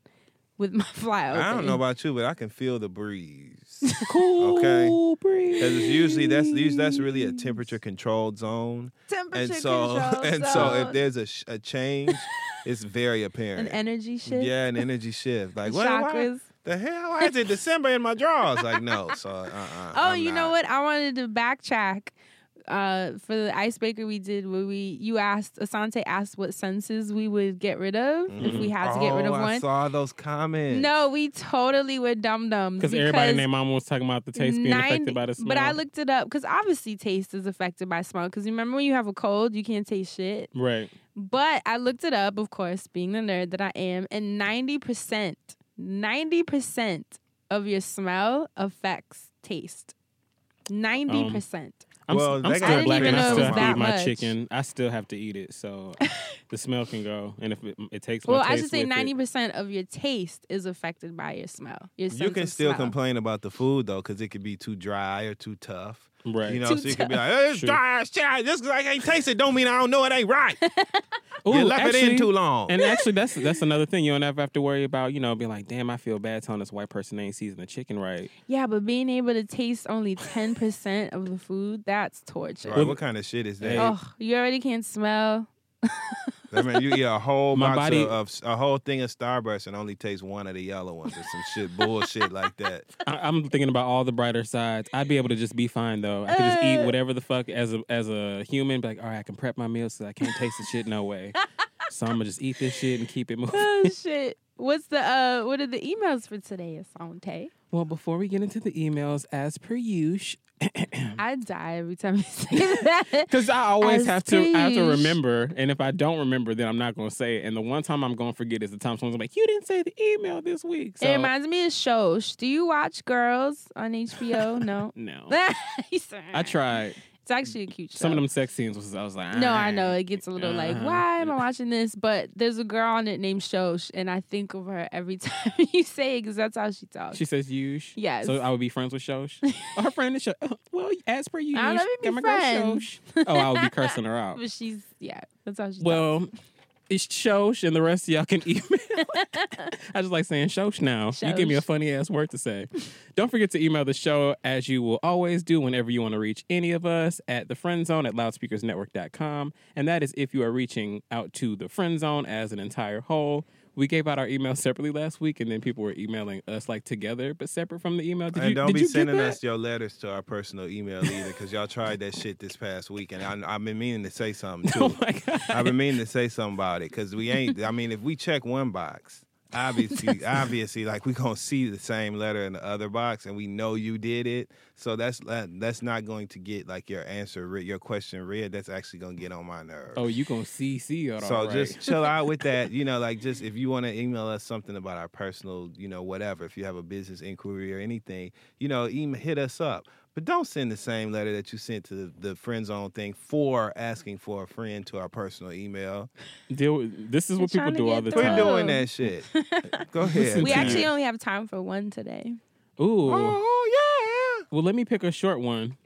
with my fly open? I don't know about you, but I can feel the breeze. Cool Okay. breeze. Because it's usually that's usually that's really a temperature controlled zone. Temperature and so control and so if there's a, sh- a change, it's very apparent. an energy shift. Yeah, an energy shift. Like The what? why- chakras. the hell? Why is it December in my drawers? Like no. So uh. uh Oh, you know what? I wanted to backtrack uh, for the icebreaker we did where we you asked Assante asked what senses we would get rid of if we had to get rid of Oh, I one. saw those comments. No, we totally were dum dums Because everybody and their mama was talking about the taste being affected by the smell. But I looked it up because obviously taste is affected by smell. Because remember when you have a cold, you can't taste shit. right. But I looked it up, of course, being the nerd that I am, and ninety percent, ninety percent of your smell affects taste. Ninety percent. I'm, Well, I'm still got I black and I still have to eat that my much. chicken. I still have to eat it, so the smell can go. And if it, it takes my Well, I should say ninety percent of your taste is affected by your smell. Your You sense can of still smell. complain about the food though, because it could be too dry or too tough. Right. You know, Too so you could be like, "Hey, it's True. dry as shit. Just because I can't taste it, don't mean I don't know it ain't right. Ooh, you left it in actually- too long. And actually, that's that's another thing. You don't ever have to worry about. You know, being like, damn, I feel bad telling this white person they ain't seasoned the chicken right. Yeah, but being able to taste only ten percent of the food, that's torture. Right, what kind of shit is that? Oh, you already can't smell. I mean, you eat a whole My box body- of, of a whole thing of Starburst and only taste one of the yellow ones or some shit bullshit like that. I, I'm thinking about all the brighter sides. I'd be able to just be fine though. I could just eat Uh. whatever the fuck as a as a human. Be like, all right, I can prep my meals so I can't taste the shit no way. so I'm gonna just eat this shit and keep it moving. oh shit. What's the uh what are the emails for today, Assante? Well, before we get into the emails, as per usual, I die every time you say that. because I always have to, I have to remember, and if I don't remember, then I'm not going to say it. And the one time I'm going to forget is the time someone's like, "You didn't say the email this week." So It reminds me of Shosh. Do you watch Girls on HBO? No. no, I tried. It's actually a cute show. Some of them sex scenes was I was like, No, I know it gets a little like, Uh-huh. why am I watching this? But there's a girl on it named Shosh, and I think of her every time you say it because that's how she talks. She says Yush. Yes. So I would be friends with Shosh. oh, her friend is Shosh. Oh, well, as per you, I let me be girl friends. Shosh. Oh, I would be cursing her out. but she's yeah, that's how she. talks. It's Shosh, and the rest of y'all can email. I just like saying Shosh now. You give me a funny ass word to say. Don't forget to email the show as you will always do whenever you want to reach any of us at the friend zone at loudspeakersnetwork.com. And that is if you are reaching out to the friend zone as an entire whole. We gave out our email separately last week, and then people were emailing us like together, but separate from the email. Did and you, don't did be you sending us your letters to our personal email either, because y'all tried that shit this past week, and I, I've been meaning to say something oh too. Oh my god! I've been meaning to say something about it because we ain't. I mean, if we check one box, obviously, obviously, like we're gonna see the same letter in the other box, and we know you did it. So that's uh, that's not going to get like your answer, your question read. That's actually gonna get on my nerves. Oh, you gonna CC it? So right. just chill out with that. You know, like just if you want to email us something about our personal, you know, whatever. If you have a business inquiry or anything, you know, email, hit us up. But don't send the same letter that you sent to the, the friend zone thing for asking for a friend to our personal email. deal. With, this is what They're people do all get the through. time. Quit doing that shit. Go ahead. Listen we actually you. only have time for one today. Ooh. Oh yeah. Well, let me pick a short one.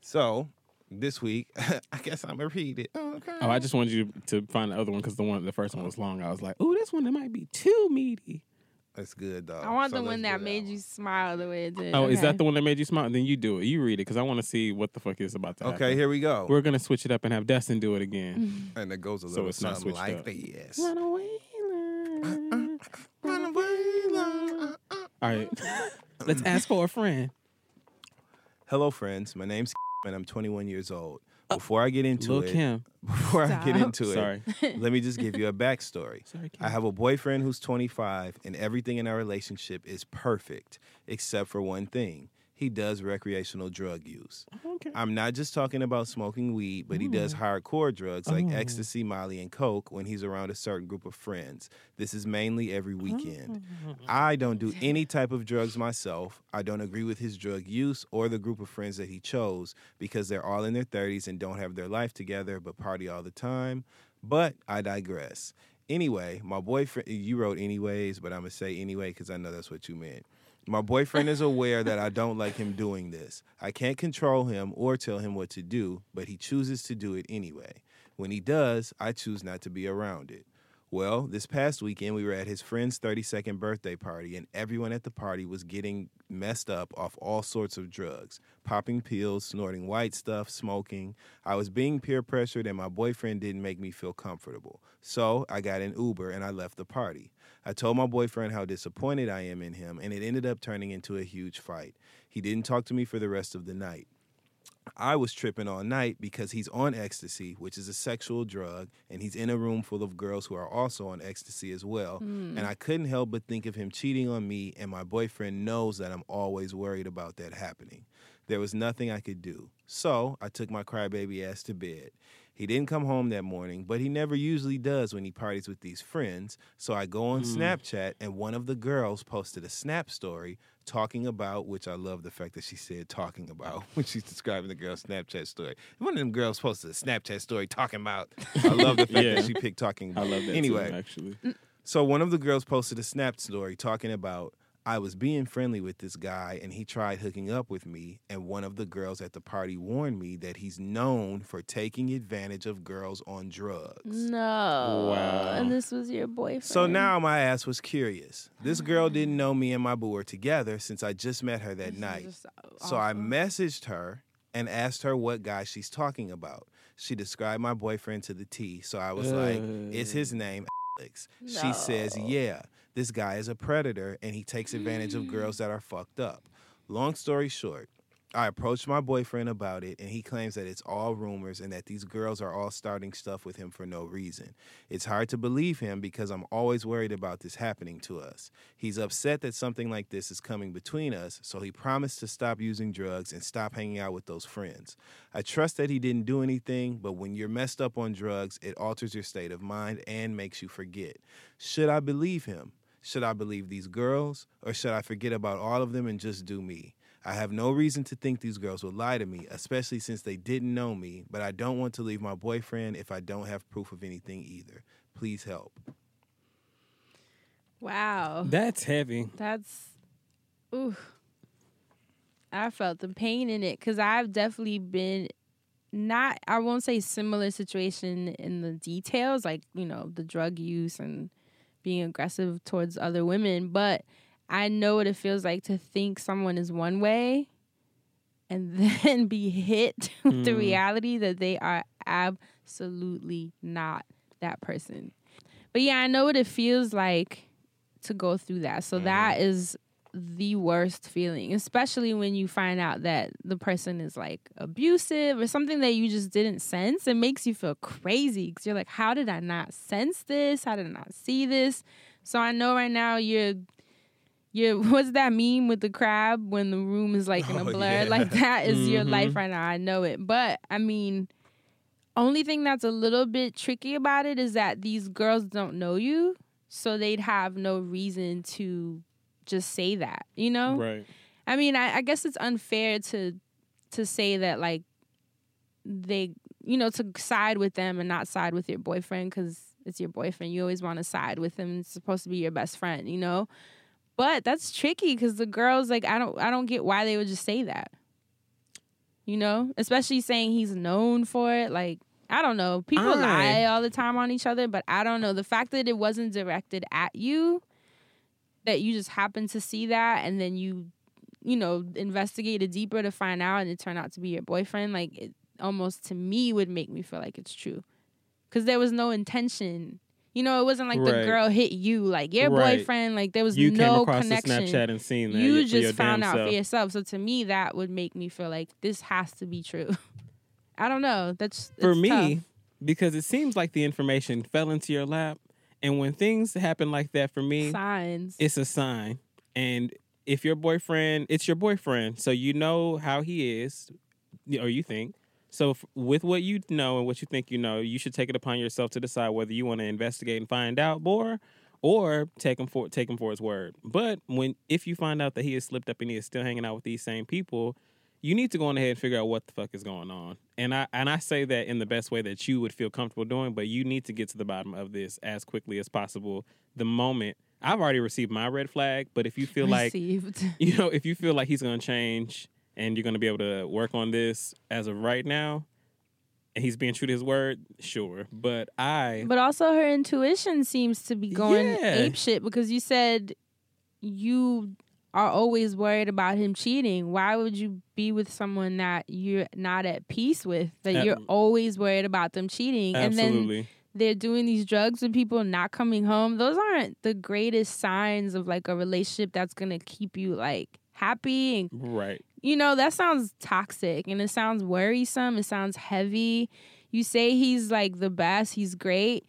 So This week, I guess I'm gonna read it. Okay. Oh, I just wanted you to find the other one because the one, the first one was long. I was like, "Ooh, this one that might be too meaty." That's good though. I want So the one let's that made one. you smile the way it did. Oh, is that the one that made you smile? Then you do it. You read it because I want to see what the fuck is about to happen. Okay, here we go. We're gonna switch it up and have Dustin do it again. and it goes a So little it's not something switched like up. this. Run away, love. All right, let's ask for a friend. Hello, friends. My name's and I'm 21 years old. Uh, before I get into Lil it, Kim. before I get Stop. into it, Sorry. let me just give you a backstory. Sorry, Kim. I have a boyfriend who's 25, and everything in our relationship is perfect, except for one thing. He does recreational drug use. Okay. I'm not just talking about smoking weed, but he does mm. hardcore drugs like Oh. ecstasy, Molly, and Coke when he's around a certain group of friends. This is mainly every weekend. Oh. I don't do any type of drugs myself. I don't agree with his drug use or the group of friends that he chose because they're all in their 30s and don't have their life together but party all the time. But I digress. Anyway, my boyfriend, you wrote anyways, but I'm going to say anyway because I know that's what you meant. My boyfriend is aware that I don't like him doing this. I can't control him or tell him what to do, but he chooses to do it anyway. When he does, I choose not to be around it. Well, this past weekend we were at his friend's 32nd birthday party, and everyone at the party was getting messed up off all sorts of drugs popping pills, snorting white stuff, smoking. I was being peer pressured, and my boyfriend didn't make me feel comfortable. So I got an Uber and I left the party. I told my boyfriend how disappointed I am in him, and it ended up turning into a huge fight. He didn't talk to me for the rest of the night. I was tripping all night because he's on ecstasy, which is a sexual drug, and he's in a room full of girls who are also on ecstasy as well. And hmm. I couldn't help but think of him cheating on me, and my boyfriend knows that I'm always worried about that happening. There was nothing I could do. So I took my crybaby ass to bed. He didn't come home that morning, but he never usually does when he parties with these friends. So I go on mm. Snapchat, and one of the girls posted a Snap story talking about, which I love the fact that she said talking about when she's describing the girl's Snapchat story. One of them girls posted a Snapchat story talking about. I love the fact Yeah. that she picked talking about. I love that. Anyway, too, actually. so one of the girls posted a snap story talking about I was being friendly with this guy and he tried hooking up with me and one of the girls at the party warned me that he's known for taking advantage of girls on drugs. No. Wow. And this was your boyfriend. So now my ass was curious. This girl didn't mm. know me and my boo were together since I just met her that This is night. just So I messaged her and asked her what guy she's talking about. She described my boyfriend to the T. So I was like, "Is his name Alex?" She says, "Yeah. This guy is a predator and he takes advantage of mm. girls that are fucked up." Long story short, I approached my boyfriend about it, and he claims that it's all rumors and that these girls are all starting stuff with him for no reason. It's hard to believe him because I'm always worried about this happening to us. He's upset that something like this is coming between us, so he promised to stop using drugs and stop hanging out with those friends. I trust that he didn't do anything, but when you're messed up on drugs, it alters your state of mind and makes you forget. Should I believe him? Should I believe these girls, or should I forget about all of them and just do me? I have no reason to think these girls would lie to me, especially since they didn't know me, but I don't want to leave my boyfriend if I don't have proof of anything either. Please help. Wow. That's heavy. That's ooh. I felt the pain in it because I've definitely been not I won't say similar situation in the details, like, you know, the drug use and being aggressive towards other women, but I know what it feels like to think someone is one way and then be hit with the Mm. reality that they are absolutely not that person. But yeah, I know what it feels like to go through that. So that is the worst feeling, especially when you find out that the person is like abusive or something that you just didn't sense. It makes you feel crazy because you're like, how did I not sense this? How did I not see this? So I know right now you're. You're, what's that meme with the crab when the room is like in a Oh, blur? yeah. Like that is your Mhm. life right now. I know it. But I mean, only thing that's a little bit tricky about it is that these girls don't know you, so they'd have no reason to just say that, you know? Right. I mean, I, I guess it's unfair to to say that like they, you know, to side with them and not side with your boyfriend because it's your boyfriend. You always want to side with him. It's supposed to be your best friend, you know. But that's tricky because the girls like I don't I don't get why they would just say that. You know, especially saying he's known for it. Like I don't know. People I- lie all the time on each other, but I don't know. The fact that it wasn't directed at you, that you just happened to see that, and then you, you know, investigated deeper to find out, and it turned out to be your boyfriend. Like it almost to me would make me feel like it's true, because there was no intention. You know, it wasn't like the girl hit you, like your Right. boyfriend. Like there was You no connection Snapchat and seen that. you just found out self. for yourself. So to me, that would make me feel like this has to be true. I don't know. That's for me tough. because it seems like the information fell into your lap and when things happen like that for me signs. it's a sign. And if your boyfriend it's your boyfriend so you know how he is or you think. So f- with what you know and what you think you know you should take it upon yourself to decide whether you want to investigate and find out more or take him for take him for his word. But when if you find out that he has slipped up and he is still hanging out with these same people you need to go on ahead and figure out what the fuck is going on. And I and I say that in the best way that you would feel comfortable doing, but you need to get to the bottom of this as quickly as possible. The moment I've already received my red flag, but if you feel like you know, if you feel like he's going to change and you're going to be able to work on this as of right now, and he's being true to his word, sure. But I But also her intuition seems to be going Yeah. ape shit because you said you are always worried about him cheating. Why would you be with someone that you're not at peace with? That Uh, you're always worried about them cheating. And then they're doing these drugs and people not coming home. Those aren't the greatest signs of like a relationship that's gonna keep you like happy and right. you know, that sounds toxic and it sounds worrisome. It sounds heavy. You say he's like the best, he's great.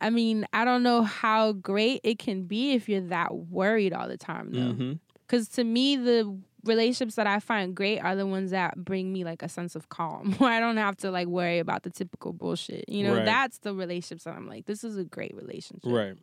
I mean, I don't know how great it can be if you're that worried all the time, though. Mm-hmm. Because to me, the relationships that I find great are the ones that bring me like a sense of calm, where I don't have to like worry about the typical bullshit. You know, Right. that's the relationships that I'm like, this is a great relationship. Right.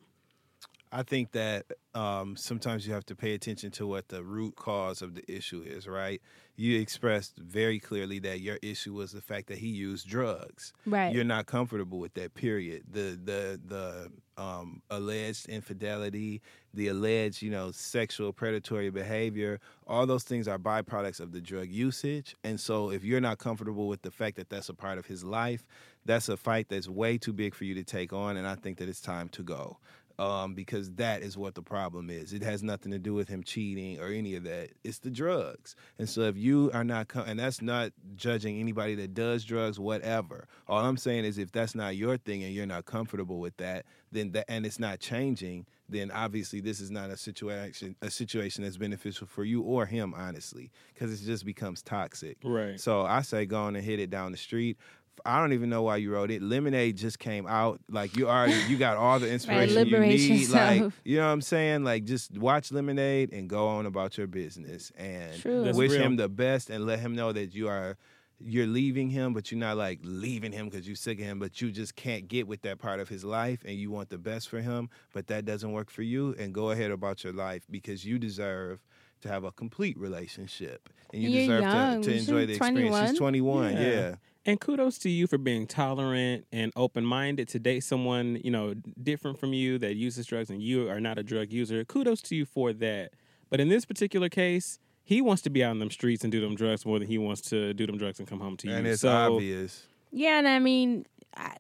I think that um, sometimes you have to pay attention to what the root cause of the issue is, right? You expressed very clearly that your issue was the fact that he used drugs. Right. You're not comfortable with that. Period. The the the um, alleged infidelity, the alleged you know sexual predatory behavior, all those things are byproducts of the drug usage. And so, if you're not comfortable with the fact that that's a part of his life, that's a fight that's way too big for you to take on. And I think that it's time to go um, because that is what the problem is. It has nothing to do with him cheating or any of that. It's the drugs. And so if you are not, com- and that's not judging anybody that does drugs, whatever. All I'm saying is if that's not your thing and you're not comfortable with that, then that, and it's not changing, then obviously this is not a situation a situation that's beneficial for you or him, honestly, because it just becomes toxic. Right. So I say go on and hit it down the street. I don't even know why you wrote it. Lemonade just came out. Like you already, you got all the inspiration you liberate need. Like you know what I'm saying? Like just watch Lemonade and go on about your business and True. Wish real. him the best and let him know that you are you're leaving him, but you're not like leaving him because you're sick of him, but you just can't get with that part of his life and you want the best for him, but that doesn't work for you. And go ahead about your life because you deserve to have a complete relationship and you You're deserve young. to, to enjoy the experience. She's 21, Yeah. yeah. And kudos to you for being tolerant and open minded to date someone, you know, different from you that uses drugs and you are not a drug user. Kudos to you for that. But in this particular case, he wants to be out in them streets and do them drugs more than he wants to do them drugs and come home to you. And it's so, obvious. Yeah, and I mean, I,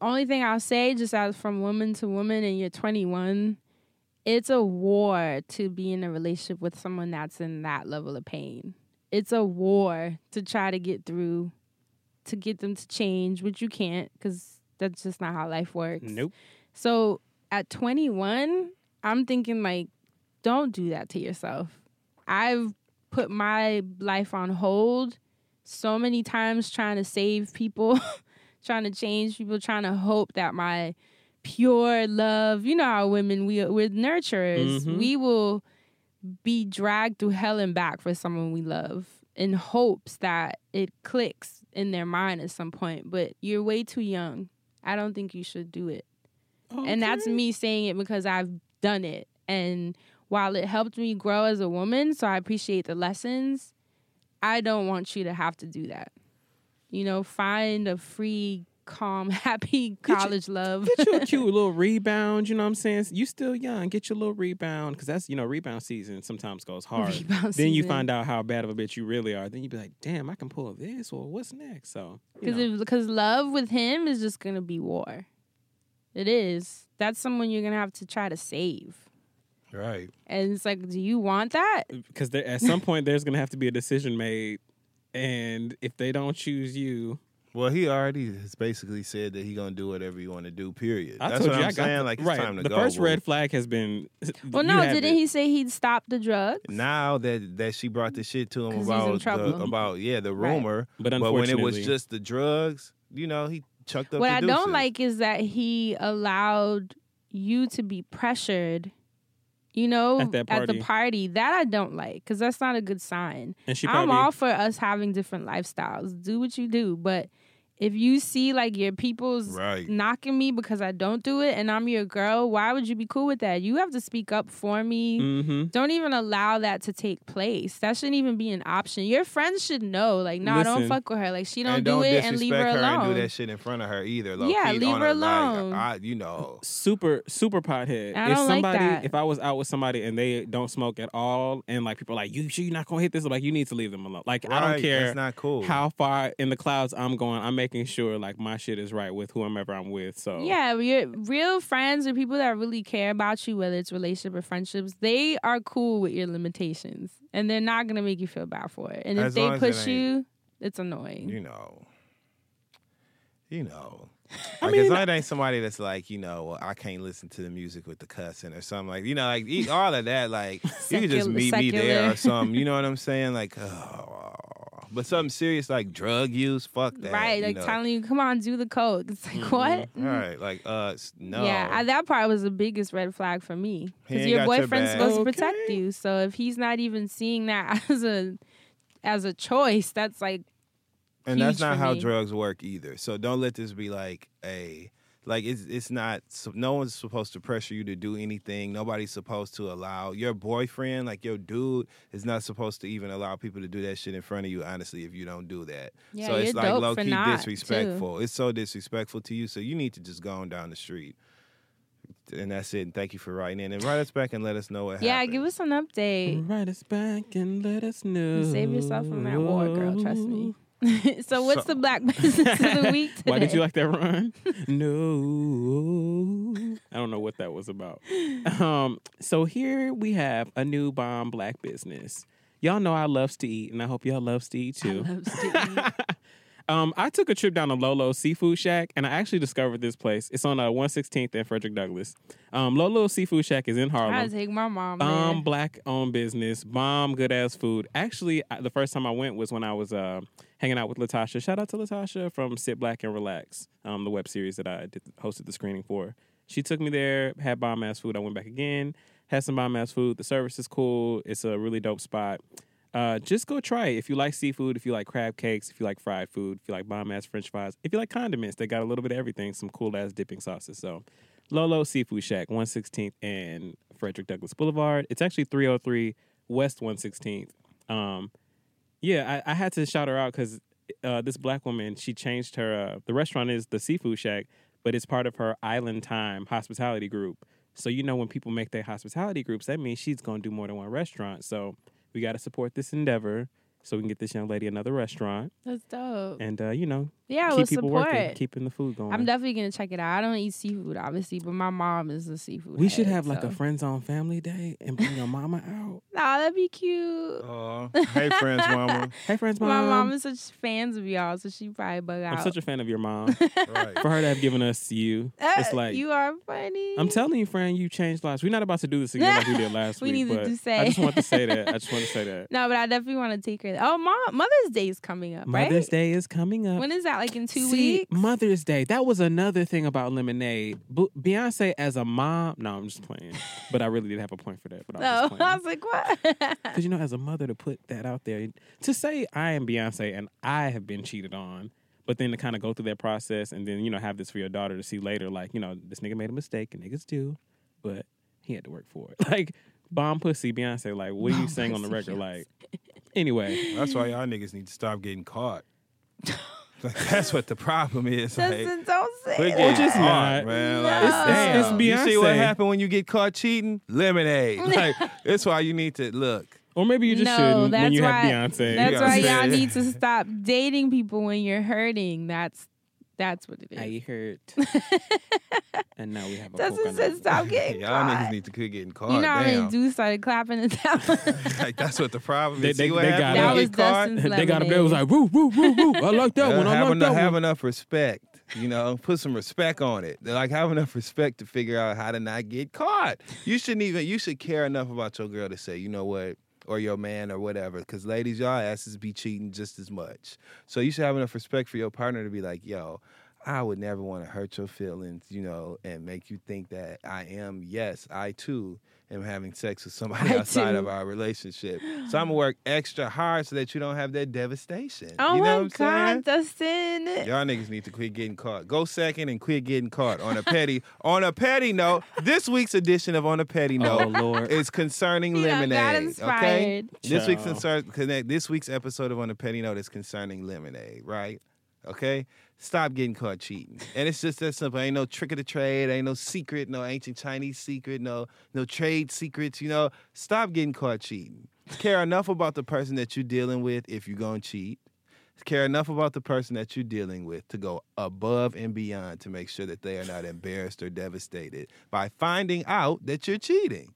only thing I'll say, just as from woman to woman, and you're 21, it's a war to be in a relationship with someone that's in that level of pain. It's a war to try to get through, to get them to change, which you can't because that's just not how life works. Nope. So at 21, I'm thinking like, don't do that to yourself. I've put my life on hold so many times trying to save people, trying to change people, trying to hope that my pure love, you know how women we we're nurturers. Mhm. We will be dragged through hell and back for someone we love in hopes that it clicks in their mind at some point, but you're way too young. I don't think you should do it. And that's me saying it because I've done it. And while it helped me grow as a woman, so I appreciate the lessons, I don't want you to have to do that. You know, find a free calm, happy you- college love. Get you a cute little rebound. You know what I'm saying? You still young. Get your little rebound because that's you know rebound season sometimes goes hard. Rebound then you find out how bad of a bitch you really are. Then you be like, damn, I can pull this. Well, what's next? So Because because love with him is just gonna be war. It is. That's someone you're gonna have to try to save. Right. And it's like, do you want that? Uh, because at some point there's gonna have to be a decision made, and if they don't choose you, Well, he already has basically said that he gonna do whatever you want to do. Period. I That's told what you I'm I got saying. the, like it's right. time to the go. first boo. red flag has been. Well, you no, didn't it. he say he'd stop the drugs? Now that that she brought the shit to him 'Cause he's in about the, mm-hmm. about yeah the Right. rumor, But but when it was just the drugs, you know, he chucked up. what the I don't like is that he allowed you to be pressured. You know, At that party. the party. That I don't like because that's not a good sign. And she I'm all for us having different lifestyles. Do what you do, but if you see like your people's Right. knocking me because I don't do it and I'm your girl, why would you be cool with that? You have to speak up for me. hmm Don't even allow that to take place. That shouldn't even be an option. Your friends should know, like, no, don't fuck with her. Like, she don't and do don't it and leave her disrespect alone. and do that shit in front of her either. Low Yeah, key, leave her a, like, alone. I, you know, super super pothead. I if don't like somebody, that. if I was out with somebody and they don't smoke at all, and like people are like, you sure you're not gonna hit this? I'm like, you need to leave them alone. Like I don't care That's not cool. how far in the clouds I'm going. I'm making sure like my shit is right with whomever I'm with. So Yeah, your real friends or people that really care about you, whether it's relationship or friendships, they are cool with your limitations, and they're not gonna make you feel bad for it. And if they long as it push you, it's annoying. you know, you know. I Like, mean- as long as it ain't somebody that's like, you know, well, I can't listen to the music with the cussing or something like, you know, like e- all of that. Like, you can just Secular- me there or something. You know what I'm saying? Like, oh. But something serious like drug use, fuck that. right, you like know? telling you, "Come on, do the coke." It's like what? All right, like, uh, no. Yeah, I, that part was the biggest red flag for me because your got your boyfriend's back. supposed to protect you. So if he's not even seeing that as a as a choice, that's like and that's not for how me. drugs work either. So don't let this be like a like it's it's not. No one's supposed to pressure you to do anything. Nobody's supposed to allow your boyfriend, like your dude, is not supposed to even allow people to do that shit in front of you. Honestly, if you don't do that, Yeah, so it's you're like dope low for key not, too. disrespectful. It's so disrespectful to you. So you need to just go on down the street. And that's it. And thank you for writing in and write us back and let us know what yeah. happened. Yeah, give us an update. Write us back and let us know. Save yourself from that war, girl. Trust me. so what's So- the black business of the week? Today? Why did you like that run? no. I don't know what that was about. Um, so here we have a new bomb black business. Y'all know I loves to eat, and I hope y'all loves to eat I too. to eat. um, I took a trip down to Lolo Seafood Shack, and I actually discovered this place. It's on uh, 116th and Frederick Douglass. Um, Lolo Seafood Shack is in Harlem. I take my mom Bomb black owned business, bomb good ass food. Actually, I- the first time I went was when I was uh, hanging out with Latasha. Shout out to Latasha from Sit Black and Relax, um, the web series that I did, hosted the screening for. She took me there, had bomb ass food. I went back again, had some bomb ass food. The service is cool. It's a really dope spot. Uh, just go try it. If you like seafood, if you like crab cakes, if you like fried food, if you like bomb ass french fries, if you like condiments, they got a little bit of everything, some cool ass dipping sauces. So, Lolo Seafood Shack, 116th and Frederick Douglass Boulevard. It's actually 303 West 116th. Um, yeah, I, I had to shout her out because uh, this black woman, she changed her. Uh, the restaurant is the Seafood Shack, but it's part of her Island Time hospitality group. So you know when people make their hospitality groups, that means she's gonna do more than one restaurant. So we got to support this endeavor so we can get this young lady another restaurant That's dope. and uh, you know Yeah, keep with people support. working, keeping the food going. I'm definitely gonna check it out. I don't eat seafood, obviously, but my mom is a seafood. we should head, have like a friends on family day and bring your mama out. Nah, that'd be cute. Aw. hey, friends, mama. Hey, friends, mom. My mom is such fans of y'all, so she probably bug out. I'm such a fan of your mom. Right. For her to have given us you, it's Uh, like you are funny. I'm telling you, friend, you changed lives. We're not about to do this again like we did last We week. needed but to say. I just want to say that. I just want to say that. No, but I definitely want to take her. Oh, mom, Mother's Day is coming up, right? Mother's Day is coming up. When is that? Like in two See, weeks? Mother's Day. That was another thing about Lemonade. B- Beyonce as a mom. No, I'm just playing. But I really did have a point for that. But I no, was just I was like, what? Because you know, as a mother, to put that out there, to say I am Beyonce and I have been cheated on, but then to kind of go through that process and then you know have this for your daughter to see later, like you know this nigga made a mistake and niggas do, but he had to work for it. Like bomb pussy Beyonce. Like what are you Bomb saying on the pussy record? Like anyway, That's why y'all niggas need to stop getting caught. That's what the problem is. Like, Dustin, don't say quit that. getting just caught, not. man. No. Like, It's- damn. it's- it's You see what Beyonce. happened when you get caught cheating? Lemonade. Like that's why you need to look. Or maybe you just no, shouldn't that's when you why, have Beyonce. That's You why gotta y'all need to stop dating people when you're hurting. That's that's what it is. I hurt. and now we have a Dustin coconut. said stop getting Y'all caught. niggas need to quit getting caught. you know how many damn. dudes started clapping and tapping? like that's what the problem They- is. they- See what they happened got when it. you That get was caught? Dustin's they got a bill. It was like woo woo woo woo. I like that Uh, one. I have, like enough, that have one. enough respect. You know, put some respect on it. They Like have enough respect to figure out how to not get caught. You shouldn't even. You should care enough about your girl to say, you know what, or your man or whatever. Because ladies, y'all asses be cheating just as much. So you should have enough respect for your partner to be like, yo. I would never want to hurt your feelings, you know, and make you think that I am, yes, I too am having sex with somebody I outside too. of our relationship. So I'm gonna work extra hard so that you don't have that devastation. oh you know my what I'm saying? Dustin! Y'all niggas need to quit getting caught. Go second and quit getting caught. On a petty, on a petty note, this week's edition of On a Petty oh, Note Oh Lord. is concerning He done got lemonade. Okay, inspired. this week's concern, connect. This week's episode of On a Petty Note is concerning lemonade. Right? Okay. Stop getting caught cheating. And it's just that simple. Ain't no trick of the trade. Ain't no secret. No ancient Chinese secret. No no trade secrets. You know. Stop getting caught cheating. Care enough about the person that you're dealing with if you're gonna cheat care enough about the person that you're dealing with to go above and beyond to make sure that they are not embarrassed or devastated by finding out that you're cheating.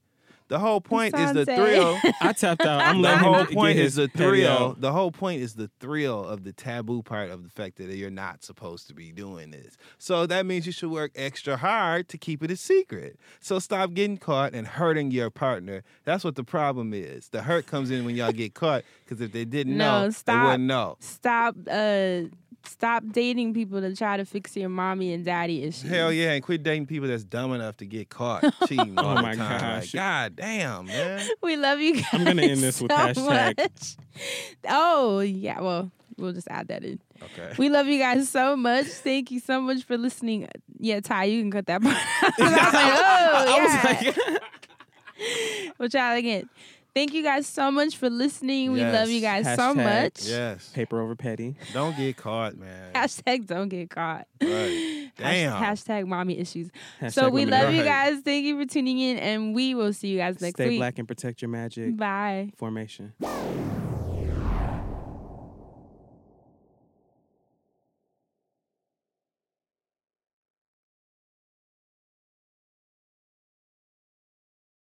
The whole point is the Assante. thrill. I tapped out. I'm the letting whole him get point his is the thrill. out. The whole point is the thrill of the taboo part of the fact that you're not supposed to be doing this. So that means you should work extra hard to keep it a secret. So stop getting caught and hurting your partner. That's what the problem is. The hurt comes in when y'all get caught because if they didn't No, know, they stop. wouldn't know. Stop, uh, stop dating people to try to fix your mommy and daddy issues. Hell yeah, and quit dating people that's dumb enough to get caught cheating all Oh the my time. Like, gosh. God damn, man. We love you guys. I'm gonna end this with so hashtag- much. Oh yeah, well we'll just add that in. Okay. We love you guys so much. Thank you so much for listening. Yeah, Ty, you can cut that part. out. I was like, oh yeah. we'll try it again. Thank you guys so much for listening. We love you guys Yes. so Hashtag- much. Yes. Paper over petty. Don't get caught, man. Hashtag don't get caught. Right. Damn. Hashtag mommy issues. so Hashtag we women love you Right. guys. Thank you for tuning in, and we will see you guys next week. Stay week. black and protect your magic. Bye. Formation.